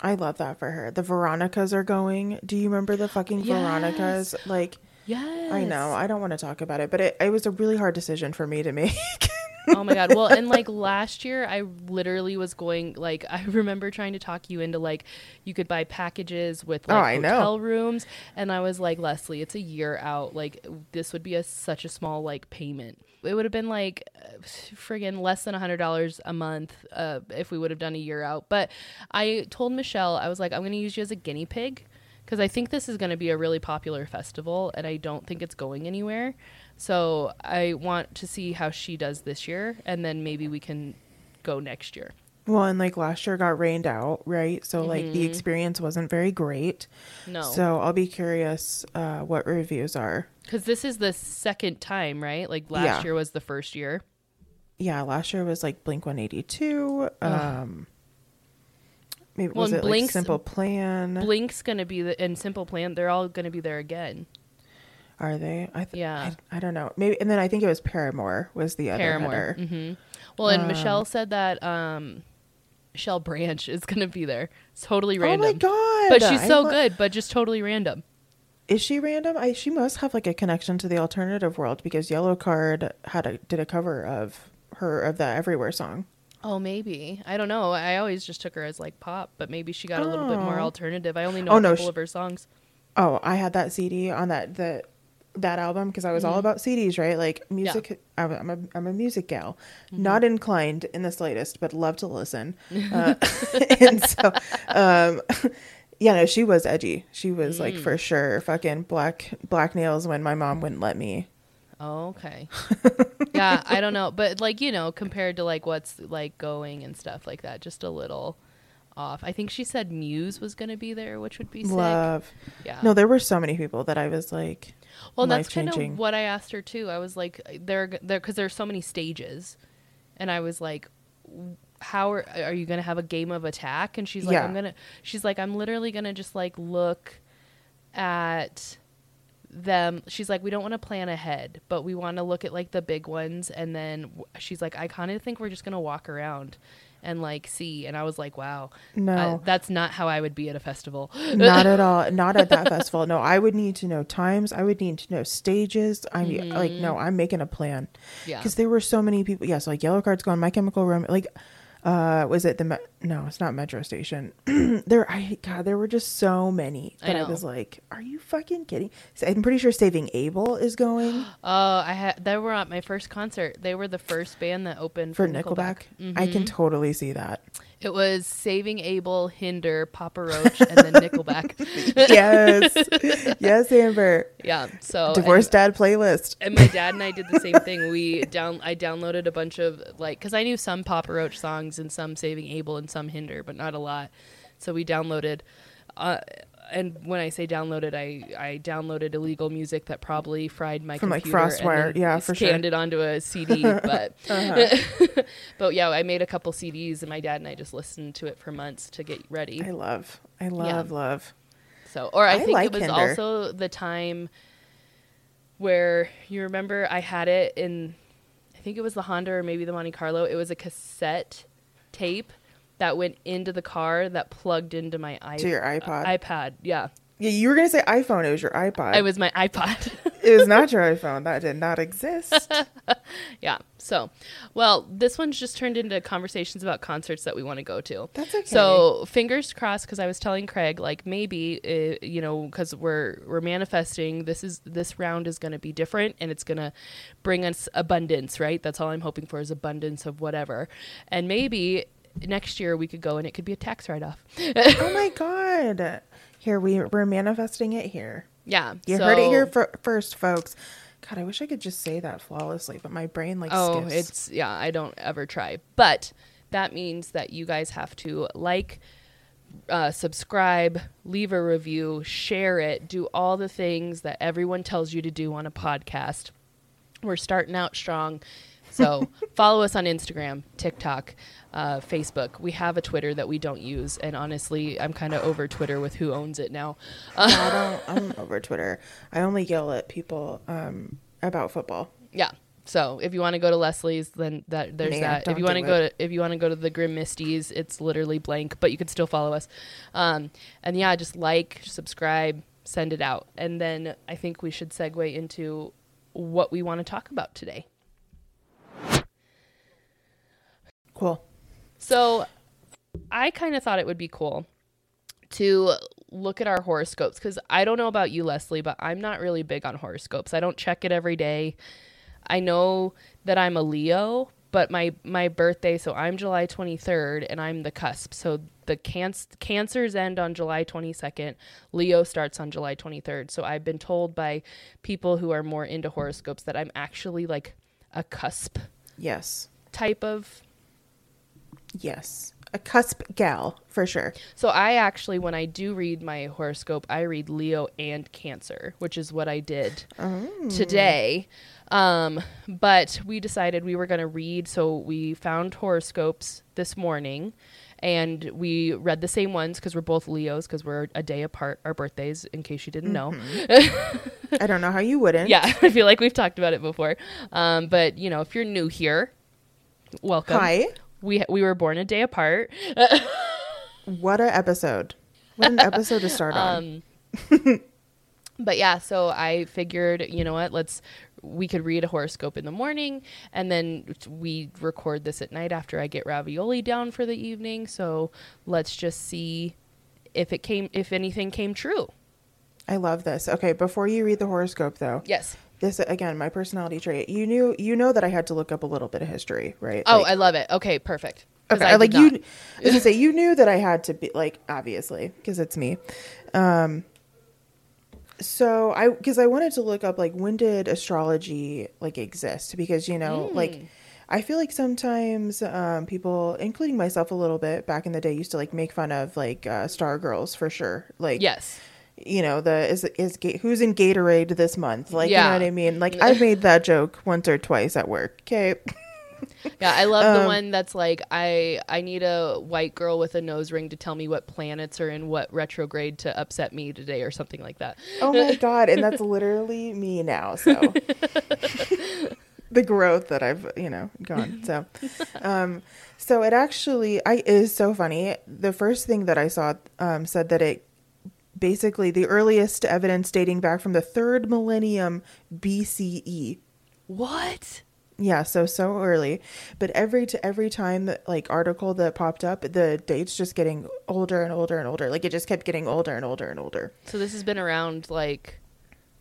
I love that for her. The Veronicas are going. Do you remember the fucking Veronicas? Like, Yes. I know. I don't want to talk about it, but it, it was a really hard decision for me to make. Oh my god. Well, and like last year I literally was going like I remember trying to talk you into like you could buy packages with Oh, like I know. hotel rooms and I was like, "Lesley, it's a year out. Like this would be a such a small like payment. It would have been like friggin' less than a $100 a month uh, if we would have done a year out." But I told Michelle, I was like, "I'm going to use you as a guinea pig." Because I think this is going to be a really popular festival, and I don't think it's going anywhere. So I want to see how she does this year, and then maybe we can go next year. Well, and like last year got rained out, right? So like the experience wasn't very great. Mm-hmm. No, So I'll be curious uh, what reviews are. because this is the second time, right? Like last Yeah. year was the first year. Yeah, last year was like Blink 182. Um, maybe Well, was it like Blink's- Simple Plan? Blink's gonna be the and Simple Plan. They're all gonna be there again. Are they? I th- Yeah. I, I don't know. Maybe and then I think it was Paramore was the other Paramore. header. hmm Well, and Michelle said that um, Michelle Branch is gonna be there. It's totally random. Oh my god! But she's so lo- good, but just totally random. Is she random? I she must have like a connection to the alternative world because Yellowcard had a did a cover of her of the Everywhere song. Oh, maybe. I don't know. I always just took her as like pop, but maybe she got a little bit more Oh. alternative. I only know Oh, a no, couple sh- of her songs. Oh, I had that CD on that the that album because I was all about CDs, right? Like music. I'm, a, I'm a I'm a music gal, not inclined in the slightest, but love to listen. Uh, and so, um, yeah, no, she was edgy. She was like for sure fucking black black nails when my mom wouldn't let me. Okay. yeah, I don't know, but like you know, compared to like what's like going and stuff like that, just a little off. I think she said Muse was going to be there, which would be sick. Love. Yeah. No, there were so many people that I was like, well, that's kind of what I asked her too. I was like, there, there, because there's so many stages, and I was like, how are, are you going to have a game of attack? And she's like, Yeah. I'm gonna. She's like, I'm literally gonna just like look at them she's like we don't want to plan ahead but we want to look at like the big ones and then she's like i kind of think we're just gonna walk around and like see and i was like wow no. uh, that's not how i would be at a festival not at all not at that festival no i would need to know times i would need to know stages i mean like no i'm making a plan Mm-hmm. yeah because there were so many people yes like Yellowcard's gone my chemical room like uh was it the me- no it's not metro station. There i god there were just so many I that I, know. was like are you fucking kidding? So i'm pretty sure saving abel is going. Oh i had they were at my first concert. They were the first band that opened for for, nickelback, nickelback, i can Mhm. totally see that it was saving abel hinder papa roach and then nickelback yes yes amber yeah so divorced dad playlist and my dad and I did the same thing. We down I downloaded a bunch of like because I knew some Papa Roach songs and some Saving Abel and some Hinder, but not a lot. So we downloaded. Uh, and when I say downloaded, I, I downloaded illegal music that probably fried my From, like, computer FrostWire. and then Yeah, for sure. scanned it onto a CD. But Uh-huh. but yeah, I made a couple CDs, and my dad and I just listened to it for months to get ready. i love i love love So, or I, I think like it was Hinder. also the time where you remember I had it in, I think it was the Honda or maybe the Monte Carlo. It was a cassette tape that went into the car that plugged into my iP- To your iPod? iPad. Yeah, Yeah, you were gonna say iPhone. It was your iPod. it was my iPod. it was not your iPhone. That did not exist. yeah. So, well, this one's just turned into conversations about concerts that we want to go to. That's okay. So fingers crossed, because I was telling Craig, like maybe, uh, you know, because we're we're manifesting. This is this round is going to be different, and it's going to bring us abundance, right? That's all I'm hoping for is abundance of whatever, and maybe next year we could go and it could be a tax write off. oh my god! Here we we're manifesting it here. yeah, You heard it here fir- first, folks. God, I wish I could just say that flawlessly, but my brain like Oh, skips. it's yeah, I don't ever try. But that means that you guys have to like uh, subscribe, leave a review, share it, do all the things that everyone tells you to do on a podcast. We're starting out strong. So follow us on Instagram, TikTok, uh, Facebook. We have a Twitter that we don't use. And honestly, I'm kind of over Twitter with who owns it now. I don't. I'm over Twitter. I only yell at people um, about football. Yeah. So if you want to go to Lesley's, then that there's Nah, that. If you want to go to if you want to go to the Grimm Mystics, it's literally blank, but you can still follow us. Um, and yeah, just like, subscribe, send it out, and then I think we should segue into what we want to talk about today. Cool. So I kind of thought it would be cool to look at our horoscopes because I don't know about you, Lesley, but I'm not really big on horoscopes. I don't check it every day. I know that I'm a Leo, but my my birthday, so I'm July 23rd, and I'm the cusp. So the canc- cancers end on July 22nd. Leo starts on July 23rd. So I've been told by people who are more into horoscopes that I'm actually like a cusp Yes. type of Yes. A cusp gal, for sure. So I actually, when I do read my horoscope, I read Leo and Cancer, which is what I did today. Um, but we decided we were going to read, so we found horoscopes this morning, and we read the same ones because we're both Leos because we're a day apart, our birthdays. In case you didn't know, I don't know how you wouldn't. yeah, I feel like we've talked about it before. Um, but you know, if you're new here, welcome. Hi. We we were born a day apart. What a episode. What an episode to start on. Um, but yeah, so I figured, you know what, let's we could read a horoscope in the morning and then we record this at night after I get ravioli down for the evening. So let's just see if it came if anything came true. I love this. Okay, before you read the horoscope though, Yes. This again, my personality trait. You knew you know that I had to look up a little bit of history, right? Oh, Like- I love it. Okay, perfect Okay, I like you, not. I was say you knew that I had to be like obviously because it's me. Um, so I because I wanted to look up like when did astrology like exist because you know Hmm. like I feel like sometimes um, people, including myself a little bit back in the day, used to like make fun of like uh, star girls for sure. Like Yes. You know the is is who's in Gatorade this month? Like you know what I mean? Like I've made that joke once or twice at work. Okay. Yeah, I love the Um, one that's like I I need a white girl with a nose ring to tell me what planets are in what retrograde to upset me today or something like that. Oh my god, and that's literally me now. So the growth that I've, you know, gone. So um so it actually I is so funny. The first thing that I saw um said that it basically the earliest evidence dating back from the 3rd millennium BCE. What? Yeah, so so early, but every to every time that like article that popped up, the dates just getting older and older and older. Like it just kept getting older and older and older So this has been around like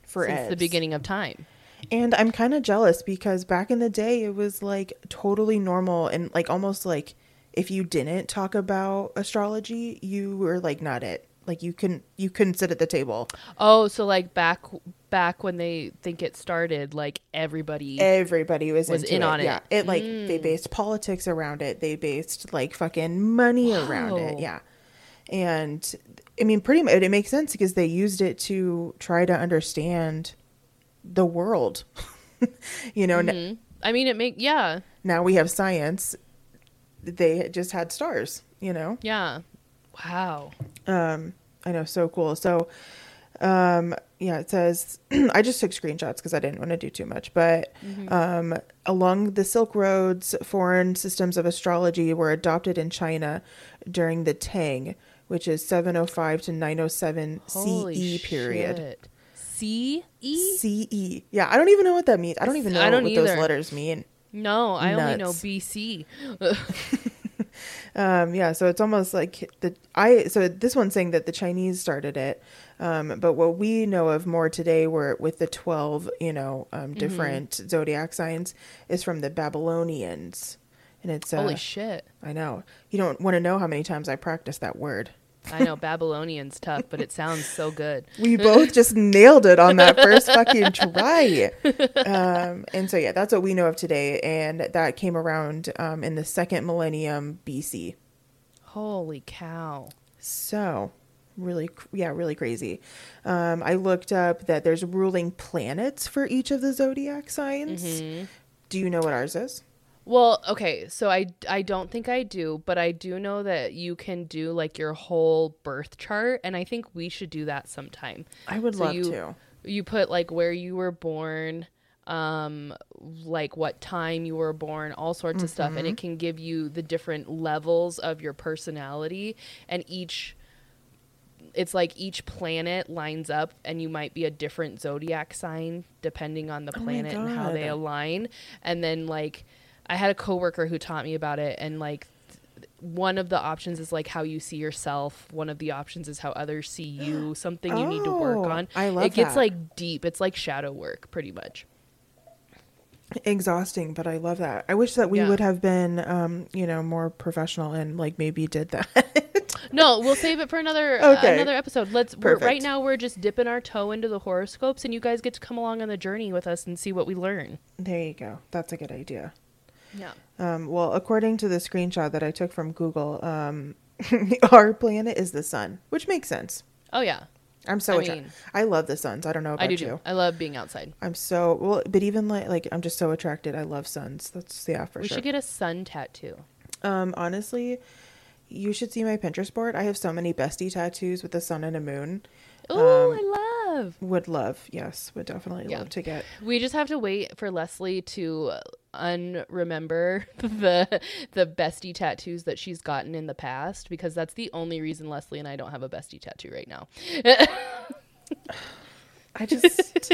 for since the beginning of time. And I'm kind of jealous because back in the day, it was like totally normal and like almost like if you didn't talk about astrology, you were like not it. Like you couldn't you couldn't sit at the table. Oh, so like back back when they think it started, like everybody. Everybody was, Was in it. on it. Yeah, it like they based politics around it. They based like fucking money around it. Yeah, and I mean, pretty much it makes sense because they used it to try to understand the world. you know, Mhm. I mean, it make yeah, now we have science they just had stars you know yeah. Wow. um i know so cool so um yeah it says i just took screenshots because i didn't want to do too much but um along the silk roads foreign systems of astrology were adopted in china during the tang which is 705 to 907 Holy ce E period shit. C E? ce yeah i don't even know what that means i don't even know I don't what those letters mean No, I only know BC. Um, yeah, so it's almost like the I. So this one's saying that the Chinese started it, um, but what we know of more today, were with the twelve, you know, Mm-hmm. um, different zodiac signs, is from the Babylonians, and it's uh, Holy shit. I know you don't want to know how many times I practiced that word. I know Babylonian's tough, but it sounds so good. We both just nailed it on that first fucking try. Um, and so yeah, that's what we know of today, and that came around um, in the second millennium BC. Holy cow. So, really, yeah, really crazy. Um, I looked up that there's ruling planets for each of the zodiac signs. Mm-hmm. Do you know what ours is? Well, okay, so I I don't think I do, but I do know that you can do like your whole birth chart and I think we should do that sometime. I would So love you, to. You put like where you were born, um like what time you were born, all sorts of stuff and it can give you the different levels of your personality and each it's like each planet lines up and you might be a different zodiac sign depending on the Oh planet and how they align and then like I had a coworker who taught me about it, and like th- one of the options is like how you see yourself. One of the options is how others see you. Something you need to work Oh, on. I love it gets that. like deep. It's like shadow work, pretty much. Exhausting, but I love that. I wish that we Yeah. would have been, um, you know, more professional and like maybe did that. No, we'll save it for another uh, Okay. another episode. Let's we're, right Perfect. now we're just dipping our toe into the horoscopes, and you guys get to come along on the journey with us and see what we learn. there you go. That's a good idea. Yeah. Um, well, according to the screenshot that I took from Google, um, our planet is the sun, which makes sense. Oh yeah, I'm so I attracted. mean- I love the suns. I don't know about I do you. too. I love being outside. I'm so well, but even like like I'm just so attracted. I love suns. That's yeah for we sure. should get a sun tattoo. um, honestly, you should see my Pinterest board. I have so many bestie tattoos with the sun and a moon. Oh, Um, I love. Would love, yes, would definitely Yeah. love to get. We just have to wait for Lesley to unremember the the bestie tattoos that she's gotten in the past because that's the only reason Lesley and I don't have a bestie tattoo right now. I just,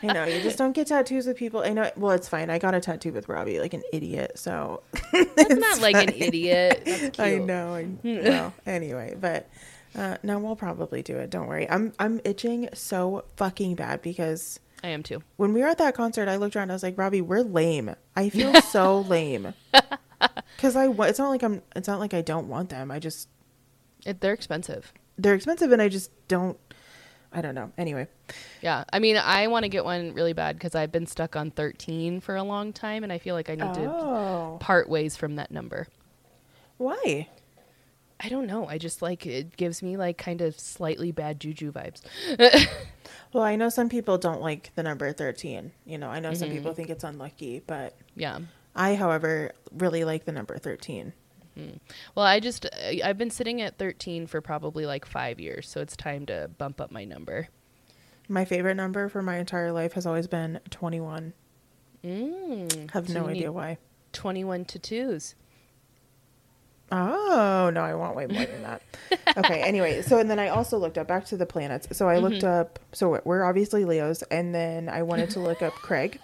I know you just don't get tattoos with people. I know. Well, it's fine. I got a tattoo with Robbie, like an idiot. So That's not like an idiot. I know. I well, anyway, but uh, no, we'll probably do it. Don't worry. I'm I'm itching so fucking bad because I am too. when we were at that concert, I looked around. I was like, Robbie, we're lame. I feel so lame. Because I, it's not like I'm. It's not like I don't want them. I just It, they're expensive. they're expensive, and I just don't. I don't know. Anyway, Yeah, I mean, I want to get one really bad because I've been stuck on 13 for a long time, and I feel like I need to oh, part ways from that number. why? I don't know. I just like it gives me like kind of slightly bad juju vibes. Well, I know some people don't like the number thirteen. You know, I know some Mm-hmm. people think it's unlucky, but Yeah. I, however, really like the number thirteen. Well, I just I've been sitting at 13 for probably like 5 years, so it's time to bump up my number. My favorite number for my entire life has always been twenty-one. Mm. Have So no idea why. 21 tattoos. Oh no, I want way more than that. okay, anyway, so and then I also looked up back to the planets. So I looked Mm-hmm. up. So we're obviously Leos, and then I wanted to look up Craig,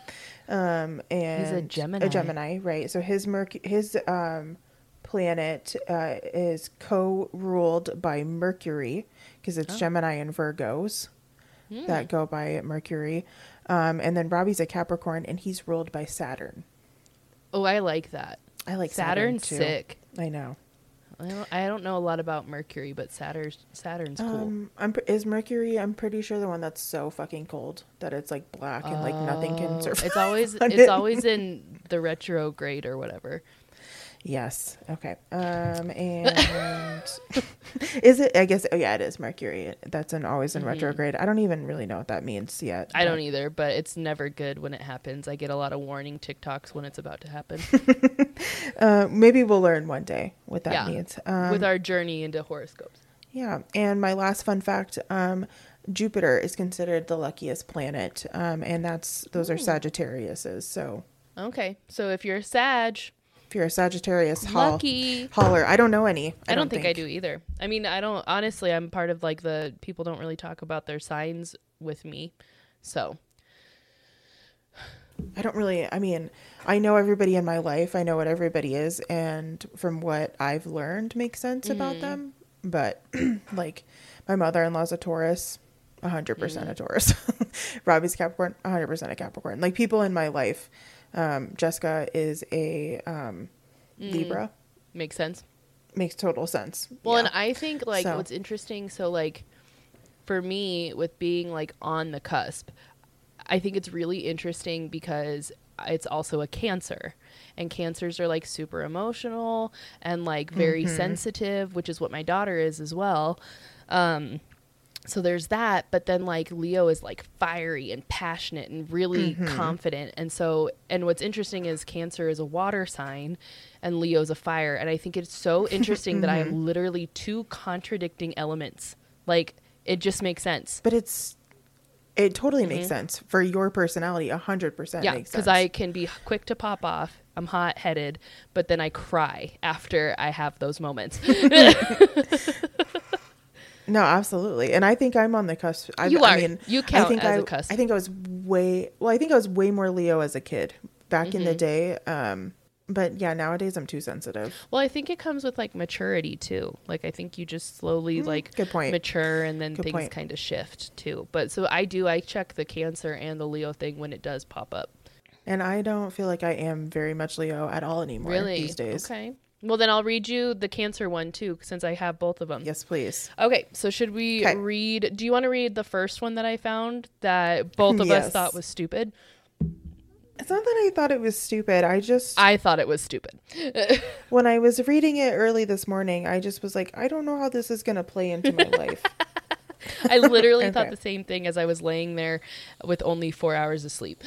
um, and Gemini. A Gemini, right? So his Merc, his um, planet uh, is co-ruled by Mercury because it's Oh. Gemini and Virgos Hmm. that go by Mercury, um, and then Robbie's a Capricorn, and he's ruled by Saturn. Oh, I like that. I like Saturn Saturn's too. sick. I know. I don't, I don't know a lot about Mercury, but Saturn's Saturn's cool. Um, I'm is Mercury. I'm pretty sure the one that's so fucking cold that it's like black and like nothing can Oh, survive. It's always on it's it. always in the retrograde or whatever. Yes. Okay. Um, and is it? I guess. Oh yeah, it is Mercury. That's an always in retrograde. I don't even really know what that means yet. Mm-hmm. I don't either, but it's never good when it happens. I get a lot of warning TikToks when it's about to happen. Uh, maybe we'll learn one day what that Yeah, means. Um, with our journey into horoscopes. Yeah, and my last fun fact: um, Jupiter is considered the luckiest planet, um, and that's those are Sagittariuses. So Okay, so if you're a Sag, if you're a Sagittarius, holl- lucky. holler. I don't know any. I, don't, think, I do either. I mean, I don't honestly. I'm part of like the people don't really talk about their signs with me, so I don't really. I mean, I know everybody in my life. I know what everybody is, and from what I've learned, makes sense Mm-hmm. about them. But like, my mother-in-law's a Taurus, hundred percent a Taurus. Robbie's Capricorn, hundred percent a Capricorn. Like people in my life. Um, Jessica is a um, Libra. makes sense. Makes total sense. Well, Yeah. and I think like So- what's interesting. So like, for me, with being like on the cusp, I think it's really interesting because it's also a cancer and cancers are like super emotional and like very Mm-hmm. sensitive which is what my daughter is as well um so there's that but then like leo is like fiery and passionate and really Mm-hmm. confident and so and what's interesting is cancer is a water sign and leo's a fire and i think it's so interesting that i Mm-hmm. have literally two contradicting elements like it just makes sense but it's it totally makes sense for your personality. A hundred percent Mm-hmm. yeah makes sense. because i can be quick to pop off i'm hot headed but then i cry after i have those moments No, absolutely, and I think I'm on the cusp. I, You I mean, You I count think as I, a cusp. I think I was way well. I think I was way more Leo as a kid. Back in the Mm-hmm. day, um, But yeah, nowadays I'm too sensitive. Well, I think it comes with like maturity too. Like I think you just slowly like Good point. mature and then Good things kind of shift too. But so I do I check the Cancer and the Leo thing when it does pop up. And I don't feel like I am very much Leo at all anymore really? these days. Okay. Well, then I'll read you the Cancer one too since I have both of them. Yes, please. Okay, so should we 'Kay. read? Do you want to read the first one that I found that both of Yes. us thought was stupid? It's not that I thought it was stupid. I just I thought it was stupid. when I was reading it early this morning, I just was like, I don't know how this is going to play into my life. I literally thought the same thing as I was laying there with only four hours of sleep.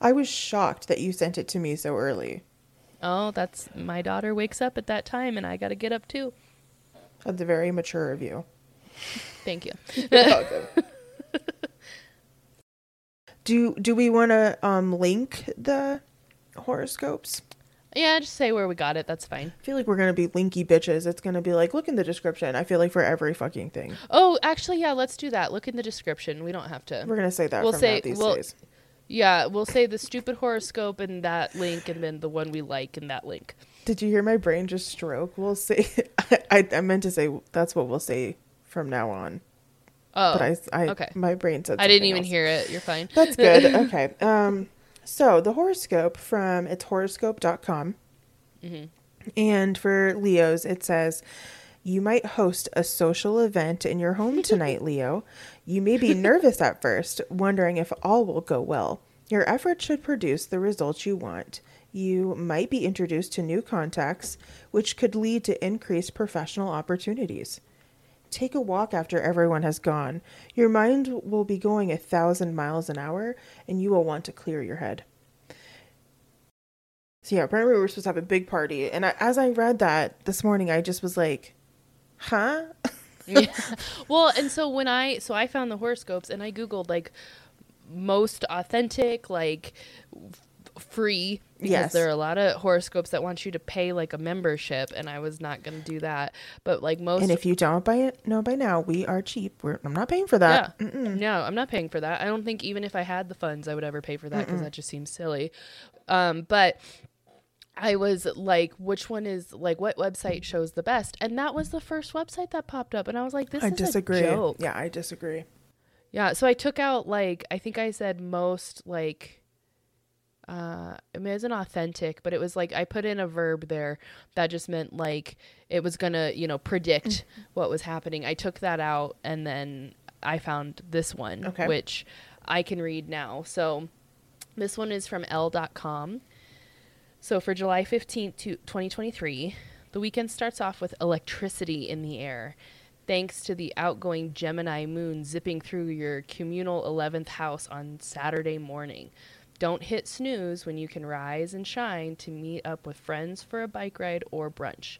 I was shocked that you sent it to me so early. Oh, that's my daughter wakes up at that time and I got to get up too. That's a very mature of you. Thank you. do do we want to um link the horoscopes? Yeah, just say where we got it. That's fine. I feel like we're gonna be linky bitches. It's gonna be like, look in the description. I feel like for every fucking thing, Oh, actually, yeah, let's do that. Look in the description. We don't have to. we're gonna say that We'll from say- now these we'll- days. Yeah, we'll say the stupid horoscope and that link and then the one we like and that link. Did you hear my brain just stroke? We'll say. I, I meant to say that's what we'll say from now on. Oh, but I, I okay. my brain said. I didn't even else. hear it. You're fine. That's good. okay. Um, so the horoscope from it's horoscope.com. Mm-hmm. And for Leos, it says, You might host a social event in your home tonight, Leo. You may be nervous at first, wondering if all will go well. Your effort should produce the results you want. You might be introduced to new contacts, which could lead to increased professional opportunities. Take a walk after everyone has gone. Your mind will be going a thousand miles an hour, and you will want to clear your head. So yeah, apparently we were supposed to have a big party, and I, as I read that this morning, I just was like, "Huh?" Yeah. Well, and so when I so I found the horoscopes and I googled like most authentic like free because Yes. there are a lot of horoscopes that want you to pay like a membership and I was not going to do that. But like most and if you don't buy it, no by now, we are cheap. We're, I'm not paying for that. yeah. No, I'm not paying for that. I don't think even if I had the funds, I would ever pay for that because that just seems silly. Um, but I was like, which one is like what website shows the best? And that was the first website that popped up, and I was like, this I is disagree. a joke. Yeah, I disagree. Yeah, so I took out like I think I said most like uh I mean it wasn't authentic, but it was like I put in a verb there that just meant like it was gonna, you know, predict Mm-hmm. what was happening. I took that out and then I found this one, Okay. which I can read now. So this one is from L.com. So for July 15th 2023, the weekend starts off with electricity in the air. Thanks to the outgoing Gemini moon zipping through your communal 11th house on Saturday morning. Don't hit snooze when you can rise and shine to meet up with friends for a bike ride or brunch.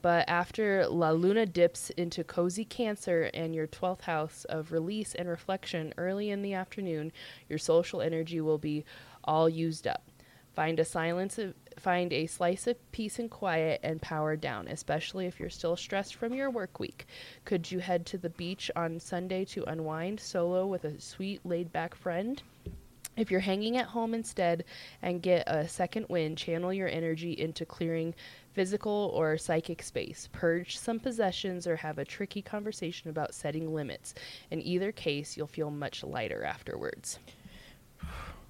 But after La Luna dips into cozy Cancer and your 12th house of release and reflection early in the afternoon, your social energy will be all used up. Find a silence find a slice of peace and quiet and power down, especially if you're still stressed from your work week. Could you head to the beach on Sunday to unwind solo with a sweet laid back friend? If you're hanging at home instead and get a second wind, channel your energy into clearing physical or psychic space. Purge some possessions or have a tricky conversation about setting limits. In either case, you'll feel much lighter afterwards.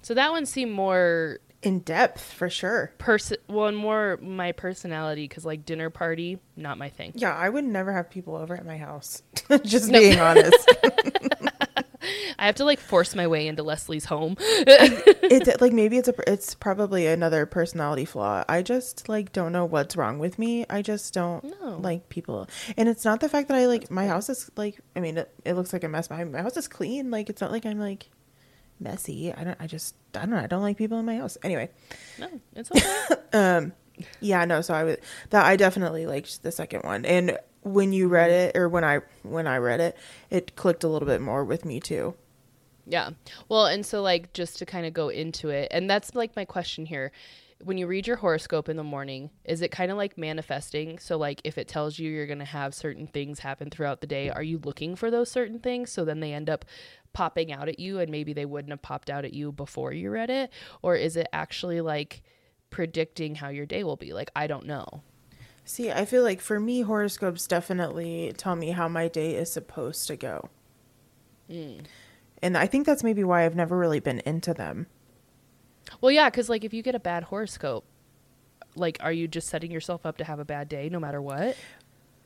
So that one seemed more In depth, for sure. person, well, and more my personality because like dinner party, not my thing. Yeah, I would never have people over at my house. Just being honest. I have to like force my way into Lesley's home. it's like maybe it's a it's probably another personality flaw. I just like don't know what's wrong with me. I just don't No. like people. And it's not the fact that I like my house is like I mean it, it looks like a mess. My, my house is clean. Like it's not like I'm like messy. I don't I just I don't know. I don't like people in my house. Anyway. no, it's okay. Um yeah, no, so I would that I definitely liked the second one. And when you read it or when I when I read it, it clicked a little bit more with me too. Yeah. Well, and so like just to kind of go into it, and that's like my question here. when you read your horoscope in the morning, is it kind of like manifesting? So, like, if it tells you you're going to have certain things happen throughout the day, are you looking for those certain things? So then they end up popping out at you, and maybe they wouldn't have popped out at you before you read it? Or is it actually like predicting how your day will be? Like, I don't know. See, I feel like for me, horoscopes definitely tell me how my day is supposed to go. Mm. And I think that's maybe why I've never really been into them. Well, yeah, because like if you get a bad horoscope, like, are you just setting yourself up to have a bad day no matter what?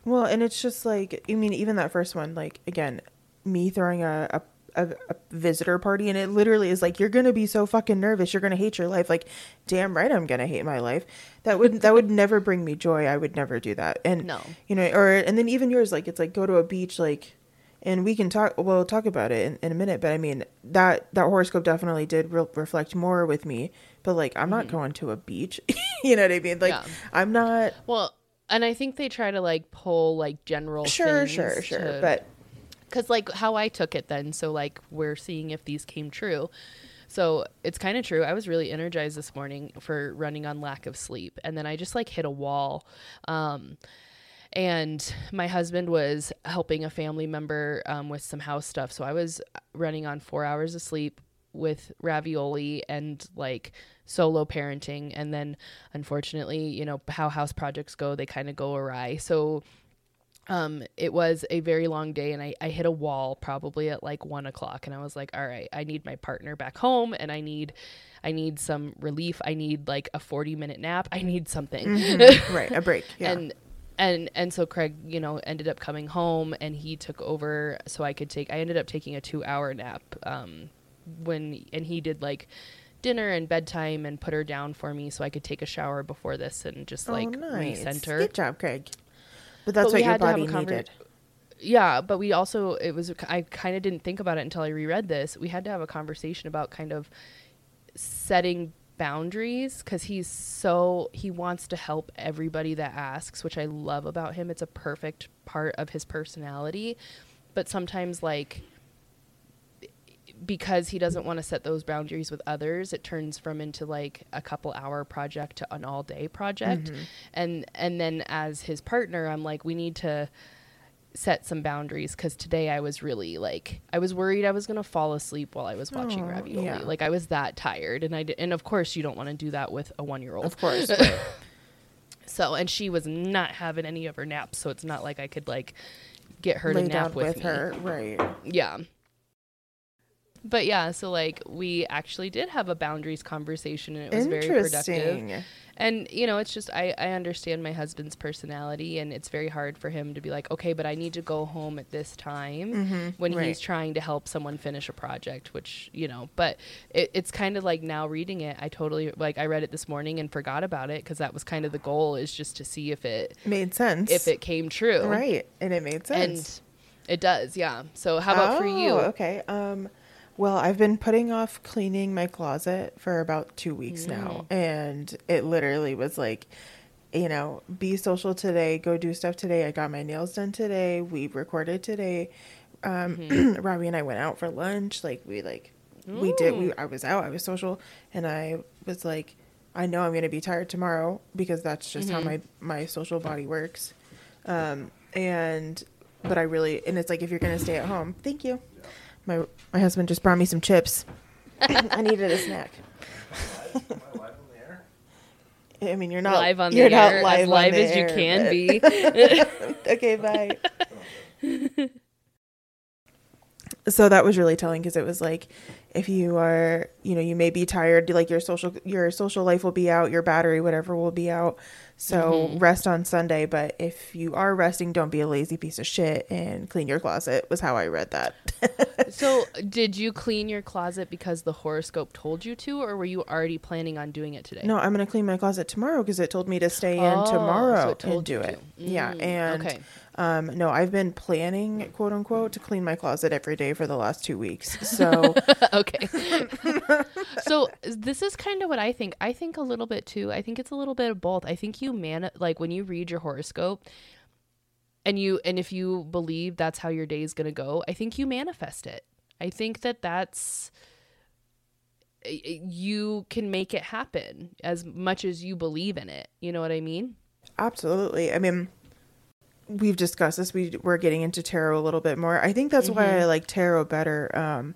Well, and it's just like, I mean, even that first one, like, again, me throwing a, a a, a, visitor party and it literally is like you're gonna be so fucking nervous you're gonna hate your life like damn right i'm gonna hate my life that would that would never bring me joy i would never do that and No. you know or and then even yours like it's like go to a beach like and we can talk we'll talk about it in, in a minute but i mean that that horoscope definitely did re- reflect more with me but like i'm not going to a beach you know what i mean like Mm-hmm. Yeah. i'm not Well, and I think they try to like pull like general sure sure sure to- but because like how I took it then. So like we're seeing if these came true. So it's kind of true. I was really energized this morning for running on lack of sleep, and then I just like hit a wall. Um, and my husband was helping a family member um, with some house stuff, so I was running on four hours of sleep with ravioli and like solo parenting and then unfortunately you know how house projects go they kind of go awry so um it was a very long day and I, I hit a wall probably at like one o'clock and i was like all right i need my partner back home and i need i need some relief. I need like a 40 minute nap. I need something. Mm-hmm. right a break yeah. And and and so craig you know ended up coming home and he took over so i could take i ended up taking a two hour nap um when and he did like dinner and bedtime and put her down for me so i could take a shower before this and just like oh, nice. recenter. Good job craig but that's But we what your had to have body a conver- needed. Yeah but we also it was i kind of didn't think about it until i reread this. We had to have a conversation about kind of setting boundaries because he's so he wants to help everybody that asks which i love about him. It's a perfect part of his personality. But sometimes like because he doesn't want to set those boundaries with others it turns from into like a couple hour project to an all day project mm-hmm. and and then as his partner i'm like we need to set some boundaries because today i was really like i was worried i was going to fall asleep while i was watching Oh, ravioli yeah. like i was that tired and i did, and of course you don't want to do that with a one year old of course so and she was not having any of her naps so it's not like i could like get her lay to nap with, with, me. her right Yeah. But yeah, so like we actually did have a boundaries conversation and it was very productive. interesting And you know, it's just I I understand my husband's personality and it's very hard for him to be like, "Okay, but I need to go home at this time." when right. he's trying to help someone finish a project, which, you know, but it, it's kind of like now reading it, I totally like I read it this morning and forgot about it because that was kind of the goal is just to see if it made sense if it came true. right and it made sense. And it does, yeah. So how about for you? Oh, okay um well i've been putting off cleaning my closet for about two weeks now. Mm. and it literally was like you know be social today go do stuff today. I got my nails done today. We recorded today. Um Mm-hmm. robbie and i went out for lunch. Like we like we did we i was out i was social. And i was like i know i'm gonna be tired tomorrow because that's just how my my social body works. Um and but i really and it's like if you're gonna stay at home thank you my my husband just brought me some chips i needed a snack I mean, you're not live on the air. you're not air, live as on live the as you can but- be. okay, bye. so that was really telling because it was like if you are you know you may be tired like your social your social life will be out your battery whatever will be out so Mm-hmm. rest on sunday but if you are resting don't be a lazy piece of shit and clean your closet was how i read that so, did you clean your closet because the horoscope told you to, or were you already planning on doing it today? no i'm gonna clean my closet tomorrow because it told me to stay in Oh, so tomorrow told and do it to. yeah Mm, and okay. Um no i've been planning quote unquote to clean my closet every day for the last two weeks so okay. so this is kind of what I think. I think a little bit too. I think it's a little bit of both. I think you man like when you read your horoscope and you and if you believe that's how your day is going to go, I think you manifest it. I think that that's you can make it happen as much as you believe in it. You know what I mean? Absolutely. I mean, we've discussed this. We we're getting into tarot a little bit more. I think that's why Mm-hmm. I like tarot better, um,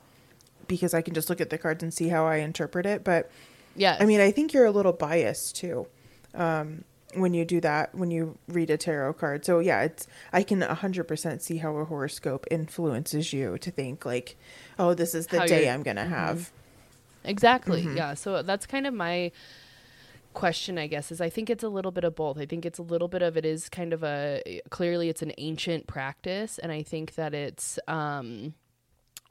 because I can just look at the cards and see how I interpret it. But Yeah. I mean, I think you're a little biased too, um, when you do that when you read a tarot card. So yeah, it's I can hundred percent see how a horoscope influences you to think like, oh, this is the How day I'm gonna have. Exactly. Mm-hmm. Yeah. So that's kind of my question, I guess, is I think it's a little bit of both. I think it's a little bit of it is kind of a clearly it's an ancient practice, and I think that it's um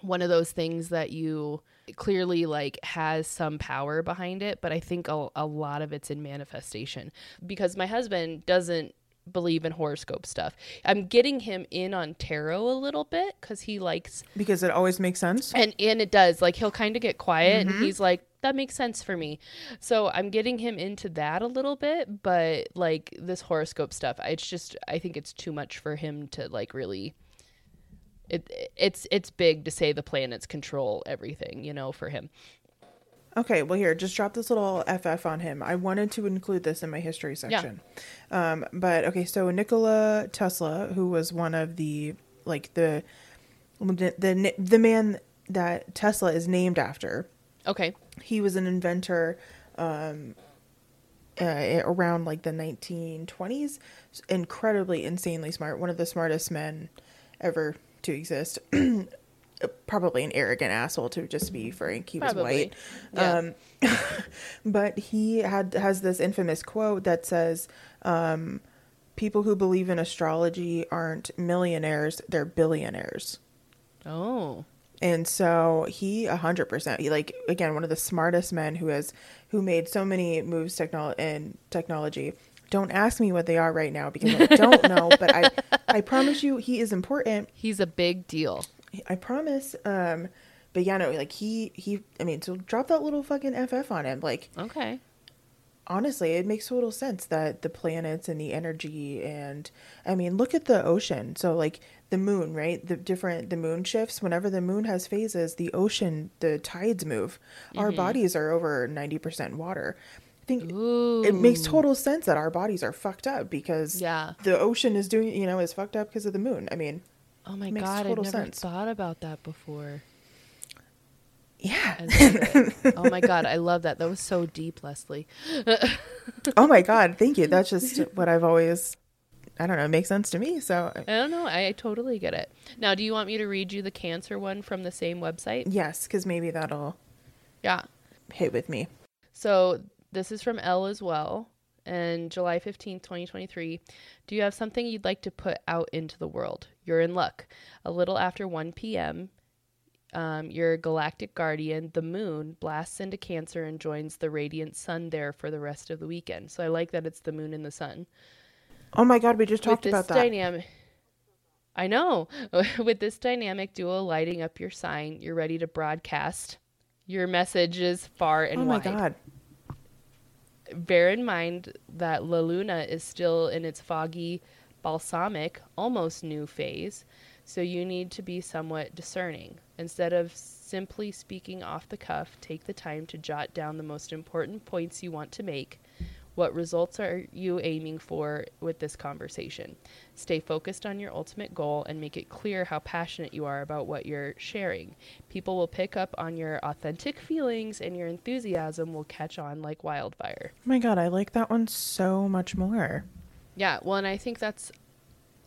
one of those things that you clearly like has some power behind it, but I think a, a lot of it's in manifestation because my husband doesn't believe in horoscope stuff. I'm getting him in on tarot a little bit cuz he likes Because it always makes sense. and and it does. Like he'll kind of get quiet Mm-hmm. and he's like, that makes sense for me. So I'm getting him into that a little bit, but like this horoscope stuff, it's just I think it's too much for him to like really it it's it's big to say the planets control everything, you know, for him. Okay, well here, just drop this little FF on him. I wanted to include this in my history section. Um, but okay, so Nikola Tesla, who was one of the like the the the, the man that Tesla is named after, Okay. He was an inventor um, uh, around like the 1920s. Incredibly, insanely smart. One of the smartest men ever to exist. Probably an arrogant asshole to just be frank. He was Probably. white. Yeah. Um, but he had has this infamous quote that says, um, "People who believe in astrology aren't millionaires; they're billionaires." Oh. And so he a hundred percent he like again one of the smartest men who has who made so many moves technol in technology. Don't ask me what they are right now because I don't know, but I I promise you he is important. He's a big deal. I promise. Um but yeah, no, like he he I mean, so drop that little fucking FF on him. Like Okay. honestly, it makes total sense that the planets and the energy and I mean, look at the ocean. So like the moon, right? The different the moon shifts. Whenever the moon has phases, the ocean, the tides move. Our Mm-hmm. bodies are over ninety percent water. I think Ooh. it makes total sense that our bodies are fucked up because Yeah. the ocean is doing you know is fucked up because of the moon. I mean, Oh my god, total never sense. thought about that before. yeah. I oh my god, I love that. That was so deep, Lesley. oh my god, thank you. That's just what I've always. I don't know. It makes sense to me. So I don't know. I totally get it. Now, do you want me to read you the cancer one from the same website? yes, because maybe that'll Yeah. hit with me. So this is from Elle as well. And July 15th, 2023. Do you have something you'd like to put out into the world? You're in luck. A little after 1 p.m., um, your galactic guardian, the moon, blasts into Cancer and joins the radiant sun there for the rest of the weekend. So I like that it's the moon and the sun. Oh my god, we just talked about this that. dynamic, I know. With this dynamic duo lighting up your sign, you're ready to broadcast your messages far and wide. oh my wide. god. Bear in mind that La Luna is still in its foggy, balsamic, almost new phase, so you need to be somewhat discerning. Instead of simply speaking off the cuff, take the time to jot down the most important points you want to make. What results are you aiming for with this conversation? Stay focused on your ultimate goal and make it clear how passionate you are about what you're sharing. People will pick up on your authentic feelings and your enthusiasm will catch on like wildfire. Oh my god, I like that one so much more. Yeah, well, and I think that's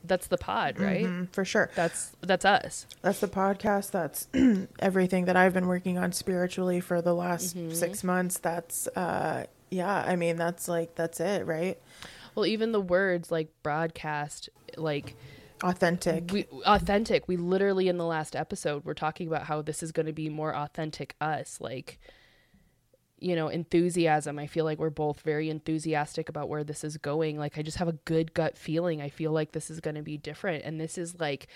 that's the pod, right? Mm, for sure. That's that's us. That's the podcast. That's everything that I've been working on spiritually for the last Mm-hmm. six months. That's uh yeah, I mean that's like that's it, right? Well, even the words like broadcast, like Authentic. we authentic. We literally in the last episode we're talking about how this is going to be more authentic us, like you know, enthusiasm. I feel like we're both very enthusiastic about where this is going. Like I just have a good gut feeling. I feel like this is going to be different and this is like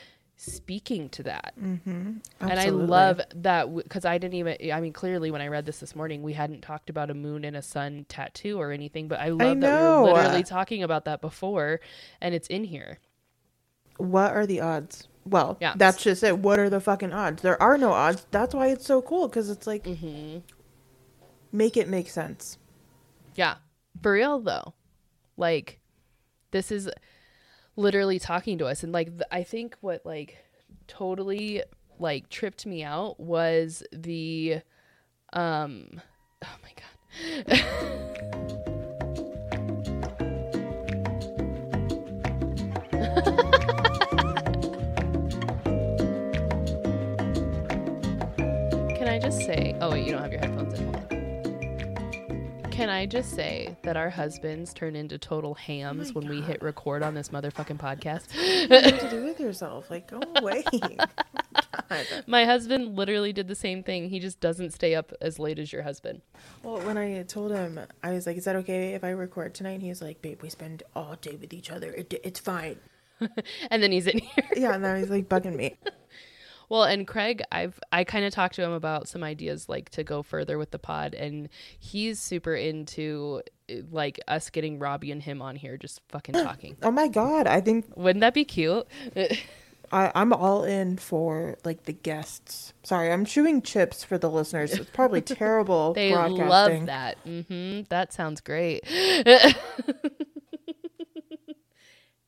speaking to that. And I love that because I didn't even, I mean, clearly when I read this this morning, we hadn't talked about a moon and a sun tattoo or anything, but I love that we were literally talking about that before and it's in here. What are the odds? Well, Yeah. that's just it. What are the fucking odds? There are no odds. That's why it's so cool because it's like, Mm-hmm. Make it make sense. Yeah. For real though. Like this is literally talking to us and like th- I think what like totally like tripped me out was the um oh my god. Can I just say, oh wait, you don't have your headphones. Can I just say that our husbands turn into total hams my when we hit record on this motherfucking podcast? What to do with yourself? Like, go away. Oh God. My husband literally did the same thing. He just doesn't stay up as late as your husband. Well, when I told him, I was like, "Is that okay if I record tonight?" And he was like, "Babe, we spend all day with each other. It, it's fine." And then he's in here. Yeah, and then he's like bugging me. Well, and Craig, I've I kind of talked to him about some ideas like to go further with the pod, and he's super into uh, like us getting Robbie and him on here just fucking talking. Oh my god, I think Wouldn't that be cute? I, I'm all in for like the guests. Sorry, I'm chewing chips for the listeners. It's probably terrible They love that. hmm That sounds great.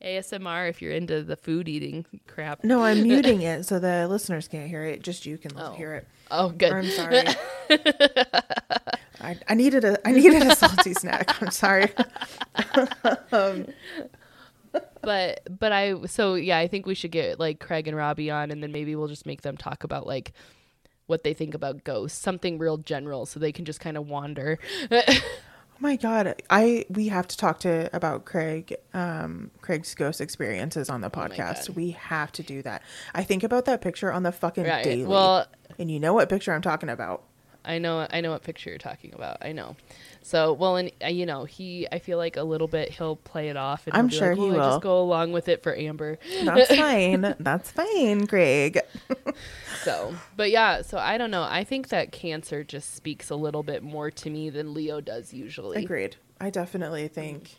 ASMR if you're into the food eating crap. No, I'm muting it so the listeners can't hear it. Just you can Oh. hear it. Oh, good. I'm sorry. I, I needed a I needed a salty snack. I'm sorry. Um, but but I so yeah, I think we should get like Craig and Robbie on, and then maybe we'll just make them talk about like what they think about ghosts, something real general, so they can just kind of wander. Oh my god, I we have to talk to about Craig, um, Craig's ghost experiences on the podcast. God. we have to do that. I think about that picture on the fucking right. daily, Well, and you know what picture I'm talking about. I know I know what picture you're talking about. I know. So well, and uh, you know he, I feel like a little bit he'll play it off, and I'm he'll sure like, he "Well, I will." Just go along with it for Amber. That's fine. That's fine, Craig. So, but yeah, so I don't know. I think that Cancer just speaks a little bit more to me than Leo does usually. Agreed. I definitely think.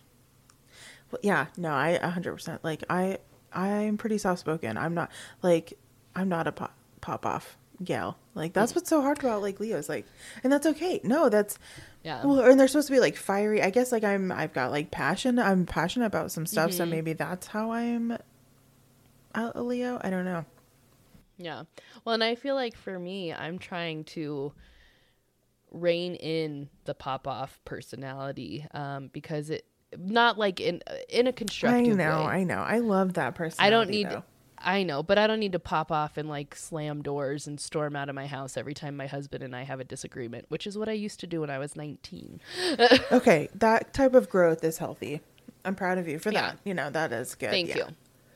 Well, yeah, no, I 100% like I I'm pretty soft spoken. I'm not like I'm not a pop, pop off gal. Like that's what's so hard about like Leo's like and that's okay. No, that's Yeah. well and they're supposed to be like fiery. I guess like I'm I've got like passion. I'm passionate about some stuff, Mm-hmm. so maybe that's how I'm a, a Leo. I don't know. Yeah. Well, and I feel like for me, I'm trying to rein in the pop off personality um, because it not like in in a constructive I know, way. I know. I love that person. I don't need though. I know, but I don't need to pop off and like slam doors and storm out of my house every time my husband and I have a disagreement, which is what I used to do when I was 19. Okay, that type of growth is healthy. I'm proud of you for Yeah. that. You know, that is good. Thank yeah. you.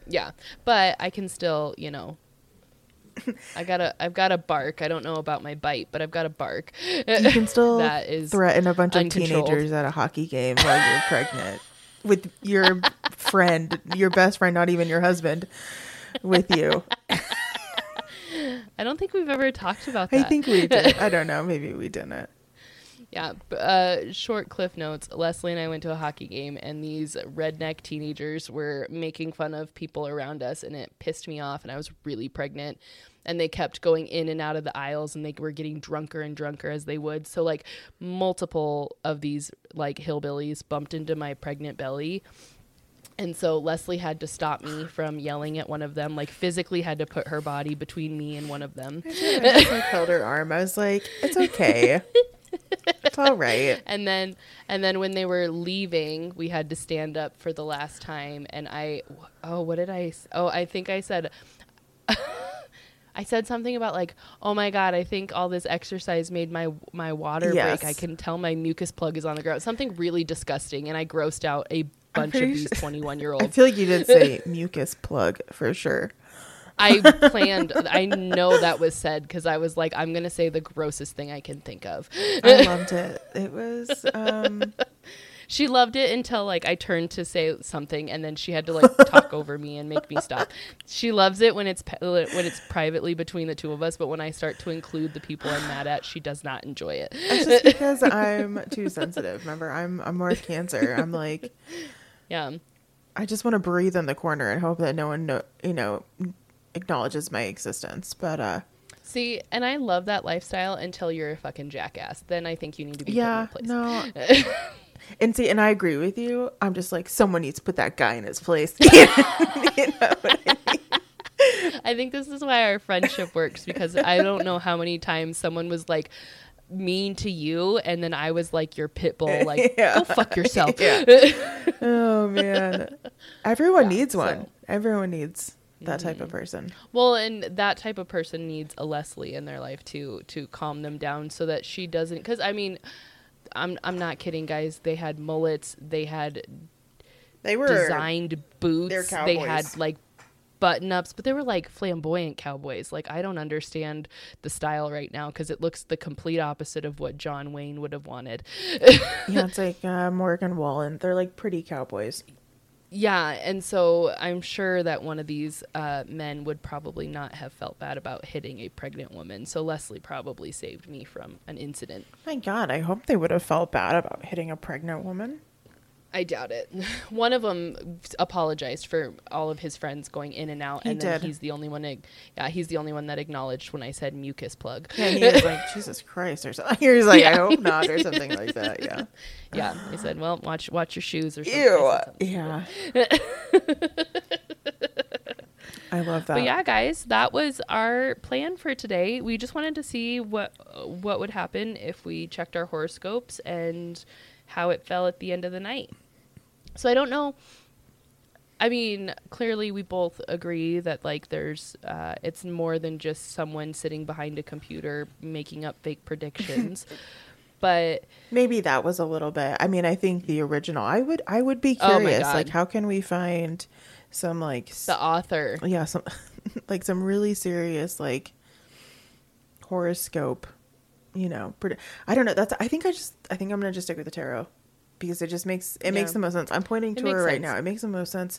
Yeah, but I can still, you know, I gotta, I've got to bark. I don't know about my bite, but I've got to bark. You can still That is threaten a bunch of teenagers at a hockey game while you're pregnant with your friend, your best friend, not even your husband, with you. I don't think we've ever talked about that. I think we did. I don't know. Maybe we didn't. Yeah. Uh, short cliff notes. Lesley and I went to a hockey game, and these redneck teenagers were making fun of people around us, and it pissed me off. And I was really pregnant, and they kept going in and out of the aisles, and they were getting drunker and drunker as they would. So like multiple of these like hillbillies bumped into my pregnant belly. And so Lesley had to stop me from yelling at one of them, like physically had to put her body between me and one of them. I just like held her arm. I was like, it's okay. It's all right. and then and then when they were leaving we had to stand up for the last time and i oh what did i oh i think i said i said something about like oh my god i think all this exercise made my my water Yes. break i can tell my mucus plug is on the ground something really disgusting and i grossed out a bunch of these 21 year olds. I feel like you did say mucus plug for sure. i planned i know that was said because i was like i'm gonna say the grossest thing i can think of I loved it. It was um She loved it until like I turned to say something, and then she had to like talk over me and make me stop. She loves it when it's pe- when it's privately between the two of us, but when I start to include the people I'm mad at, she does not enjoy it. it's just because I'm too sensitive. Remember, I'm I'm more cancer. I'm like Yeah, I just want to breathe in the corner and hope that no one know, you know acknowledges my existence. But uh See, and I love that lifestyle until you're a fucking jackass. Then I think you need to be Yeah, put in your no. place. And see, and I agree with you. I'm just like, someone needs to put that guy in his place. you know what I mean? I think this is why our friendship works because I don't know how many times someone was like mean to you and then I was like your pit bull like Yeah. go fuck yourself. Yeah. Oh man, everyone needs one. so- Mm-hmm. Everyone needs that type of person. Well, and that type of person needs a Lesley in their life to to calm them down so that she doesn't cuz I mean I'm I'm not kidding guys. They had mullets, they had They were designed boots, they're had like button ups, but they were like flamboyant cowboys. Like I don't understand the style right now cuz it looks the complete opposite of what John Wayne would have wanted. yeah, it's like uh, Morgan Wallen. They're like pretty cowboys. Yeah, and so I'm sure that one of these uh, men would probably not have felt bad about hitting a pregnant woman. So Lesley probably saved me from an incident. My God, I hope they would have felt bad about hitting a pregnant woman. I doubt it. One of them apologized for all of his friends going in and out, He and then did. he's the only one. ag- Yeah, he's the only one that acknowledged when I said mucus plug. Yeah, and he was like, Jesus Christ, or something. He was like, I hope not, or something like that. Yeah. Yeah, he said, "Well, watch watch your shoes or something." Ew. Something. Yeah. I love that. But yeah, guys, that was our plan for today. We just wanted to see what what would happen if we checked our horoscopes and how it fell at the end of the night. So I don't know. I mean, clearly we both agree that like there's uh, it's more than just someone sitting behind a computer making up fake predictions. but Maybe that was a little bit. I mean, I think the original. I would. I would be Oh curious. God. like, how can we find some like the author, yeah some like some really serious like horoscope you know i don't know that's i think i just i think i'm gonna just stick with the tarot because it just makes it makes the most sense i'm pointing to makes her right sense. now it makes the most sense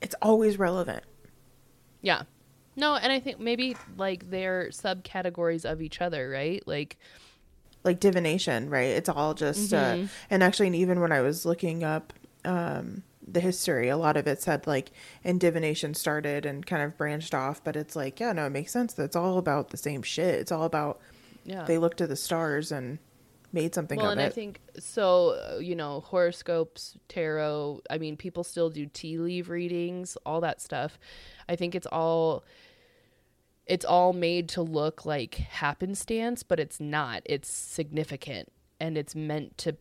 it's always relevant yeah. No, and I think maybe like they're subcategories of each other, right? Like like divination right it's all just Mhm. uh and actually and even when i was looking up um the history a lot of it said like and divination started and kind of branched off but it's like yeah no it makes sense That's all about the same shit it's all about yeah. they looked to the stars and made something well, of and it. I think so. uh, You know, horoscopes, tarot. I mean, people still do tea leaf readings, all that stuff. I think it's all it's all made to look like happenstance, but it's not. It's significant, and it's meant to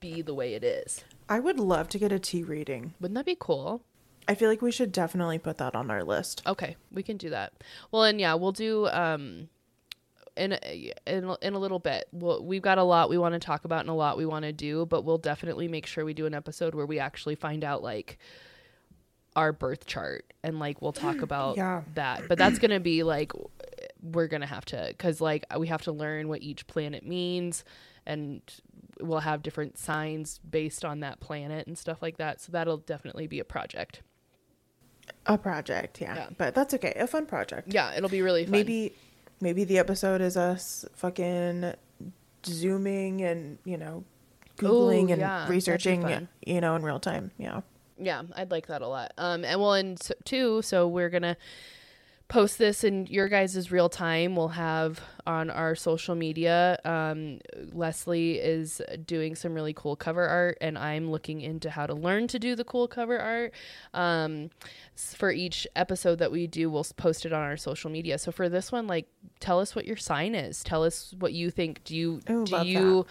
be the way it is. I would love to get a tea reading. Wouldn't that be cool? I feel like we should definitely put that on our list. Okay, we can do that. Well, and yeah, we'll do um in a, in in a little bit. We'll, we've got a lot we want to talk about and a lot we want to do, but we'll definitely make sure we do an episode where we actually find out like our birth chart and like we'll talk about Yeah. that. But that's going to be like we're going to have to cuz like we have to learn what each planet means and we'll have different signs based on that planet and stuff like that. So that'll definitely be a project. A project, yeah. Yeah. But that's okay. A fun project. Yeah, it'll be really fun. Maybe maybe the episode is us fucking zooming and, you know, googling and yeah, researching, you know, in real time. Yeah. Yeah, I'd like that a lot. Um, and well, and so, too, so we're gonna post this in your guys' real time. We'll have on our social media. Um, Lesley is doing some really cool cover art, and I'm looking into how to learn to do the cool cover art. Um, for each episode that we do, we'll post it on our social media. So for this one, like, tell us what your sign is. Tell us what you think. Do you Ooh, do you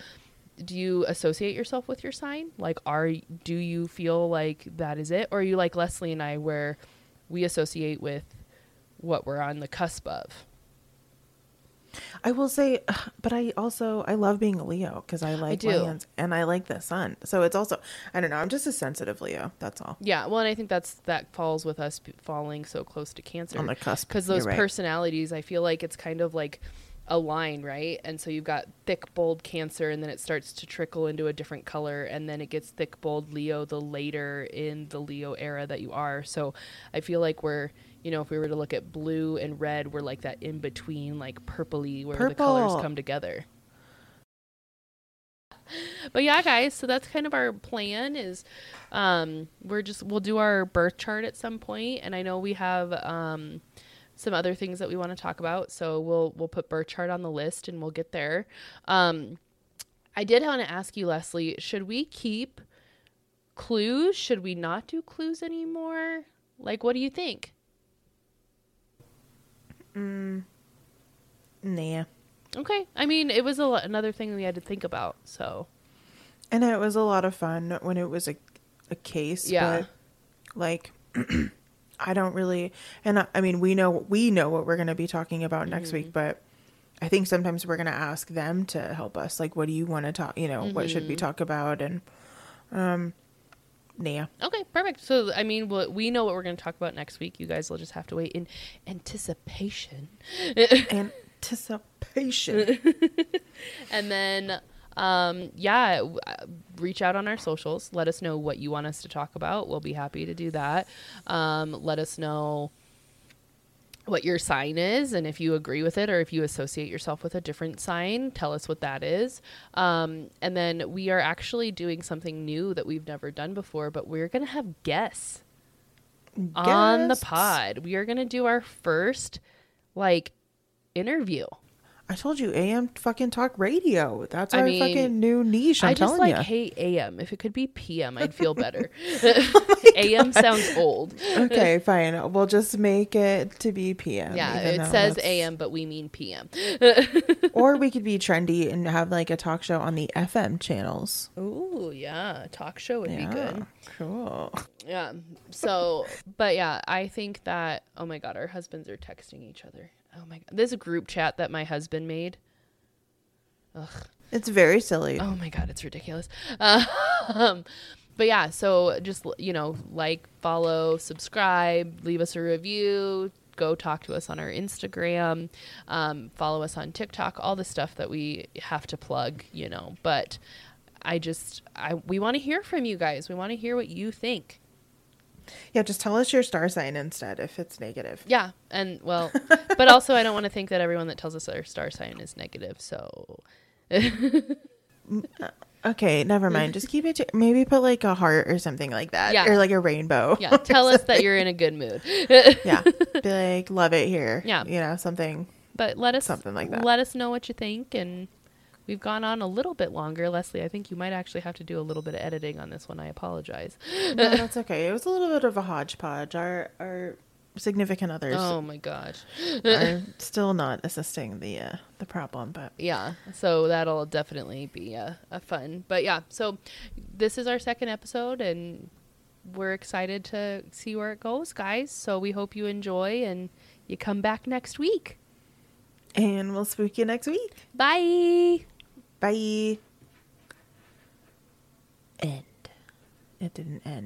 do you associate yourself with your sign? Like, are do you feel like that is it, or are you like Lesley and I, where we associate with what we're on the cusp of? I will say, but I also I love being a Leo because I like do. lions and I like the sun. So it's also I don't know. I'm just a sensitive Leo. That's all. Yeah, well, and I think that's that falls with us falling so close to Cancer On the cusp. because those right. personalities, I feel like it's kind of like a line, right? And so you've got thick, bold Cancer, and then it starts to trickle into a different color, and then it gets thick, bold Leo the later in the Leo era that you are. So I feel like we're, you know, if we were to look at blue and red, we're like that in between, like purpley, where the colors come together. But yeah, guys, so that's kind of our plan is um we're just we'll do our birth chart at some point and I know we have um some other things that we want to talk about. So we'll we'll put birth chart on the list and we'll get there. Um, I did want to ask you, Lesley, should we keep clues? Should we not do clues anymore? Like, what do you think? Nah. Okay, I mean, it was a, lo- another thing we had to think about. So And it was a lot of fun when it was a, a case. Yeah. But, like, I don't really, and I, I mean, we know we know what we're going to be talking about next Mm-hmm. week, but I think sometimes we're going to ask them to help us. Like, what do you want to talk? You know, what should we Mm-hmm. talk about? And, um, nah. okay, perfect. So I mean, we know what we're going to talk about next week. You guys will just have to wait in anticipation. Anticipation. And then, um, yeah, uh, reach out on our socials. Let us know what you want us to talk about. We'll be happy to do that. Um, let us know what your sign is and if you agree with it or if you associate yourself with a different sign, tell us what that is. Um, and then we are actually doing something new that we've never done before, but we're going to have guests on the pod. We are going to do our first like interview. I told you, AM fucking talk radio. That's I our mean, fucking new niche. I'm telling you. I just telling like you. hey AM. If it could be PM, I'd feel better. Oh AM sounds old. okay, fine. We'll just make it to be PM. Yeah, it says that's- AM, but we mean PM. or we could be trendy and have like a talk show on the FM channels. Ooh, yeah, talk show would be good. Cool. Yeah. So, but yeah, I think that oh my god, our husbands are texting each other. Oh my god, this group chat that my husband made. Ugh. It's very silly. Oh my god, it's ridiculous. Um, but yeah, so just you know, like, follow, subscribe, leave us a review. Go talk to us on our Instagram, um, follow us on TikTok, all the stuff that we have to plug, you know. But I just, I we want to hear from you guys. We want to hear what you think. Yeah, just tell us your star sign instead if it's negative. Yeah, and well, but also I don't want to think that everyone that tells us our star sign is negative. So uh, Okay, never mind. Just keep it to maybe put like a heart or something like that. Yeah. Or like a rainbow. yeah, tell us that you're in a good mood. yeah. Be like, love it here. Yeah. You know, something. But let us Something like that. Let us know what you think, and we've gone on a little bit longer, Lesley. I think you might actually have to do a little bit of editing on this one. I apologize. No, that's okay. It was a little bit of a hodgepodge. Our our significant others Oh my gosh. are still not assisting the uh, the problem, but Yeah, so that'll definitely be a, a fun. But yeah, so this is our second episode, and we're excited to see where it goes, guys. So we hope you enjoy, and you come back next week. and we'll spook you next week. Bye. Bye. End. It didn't end.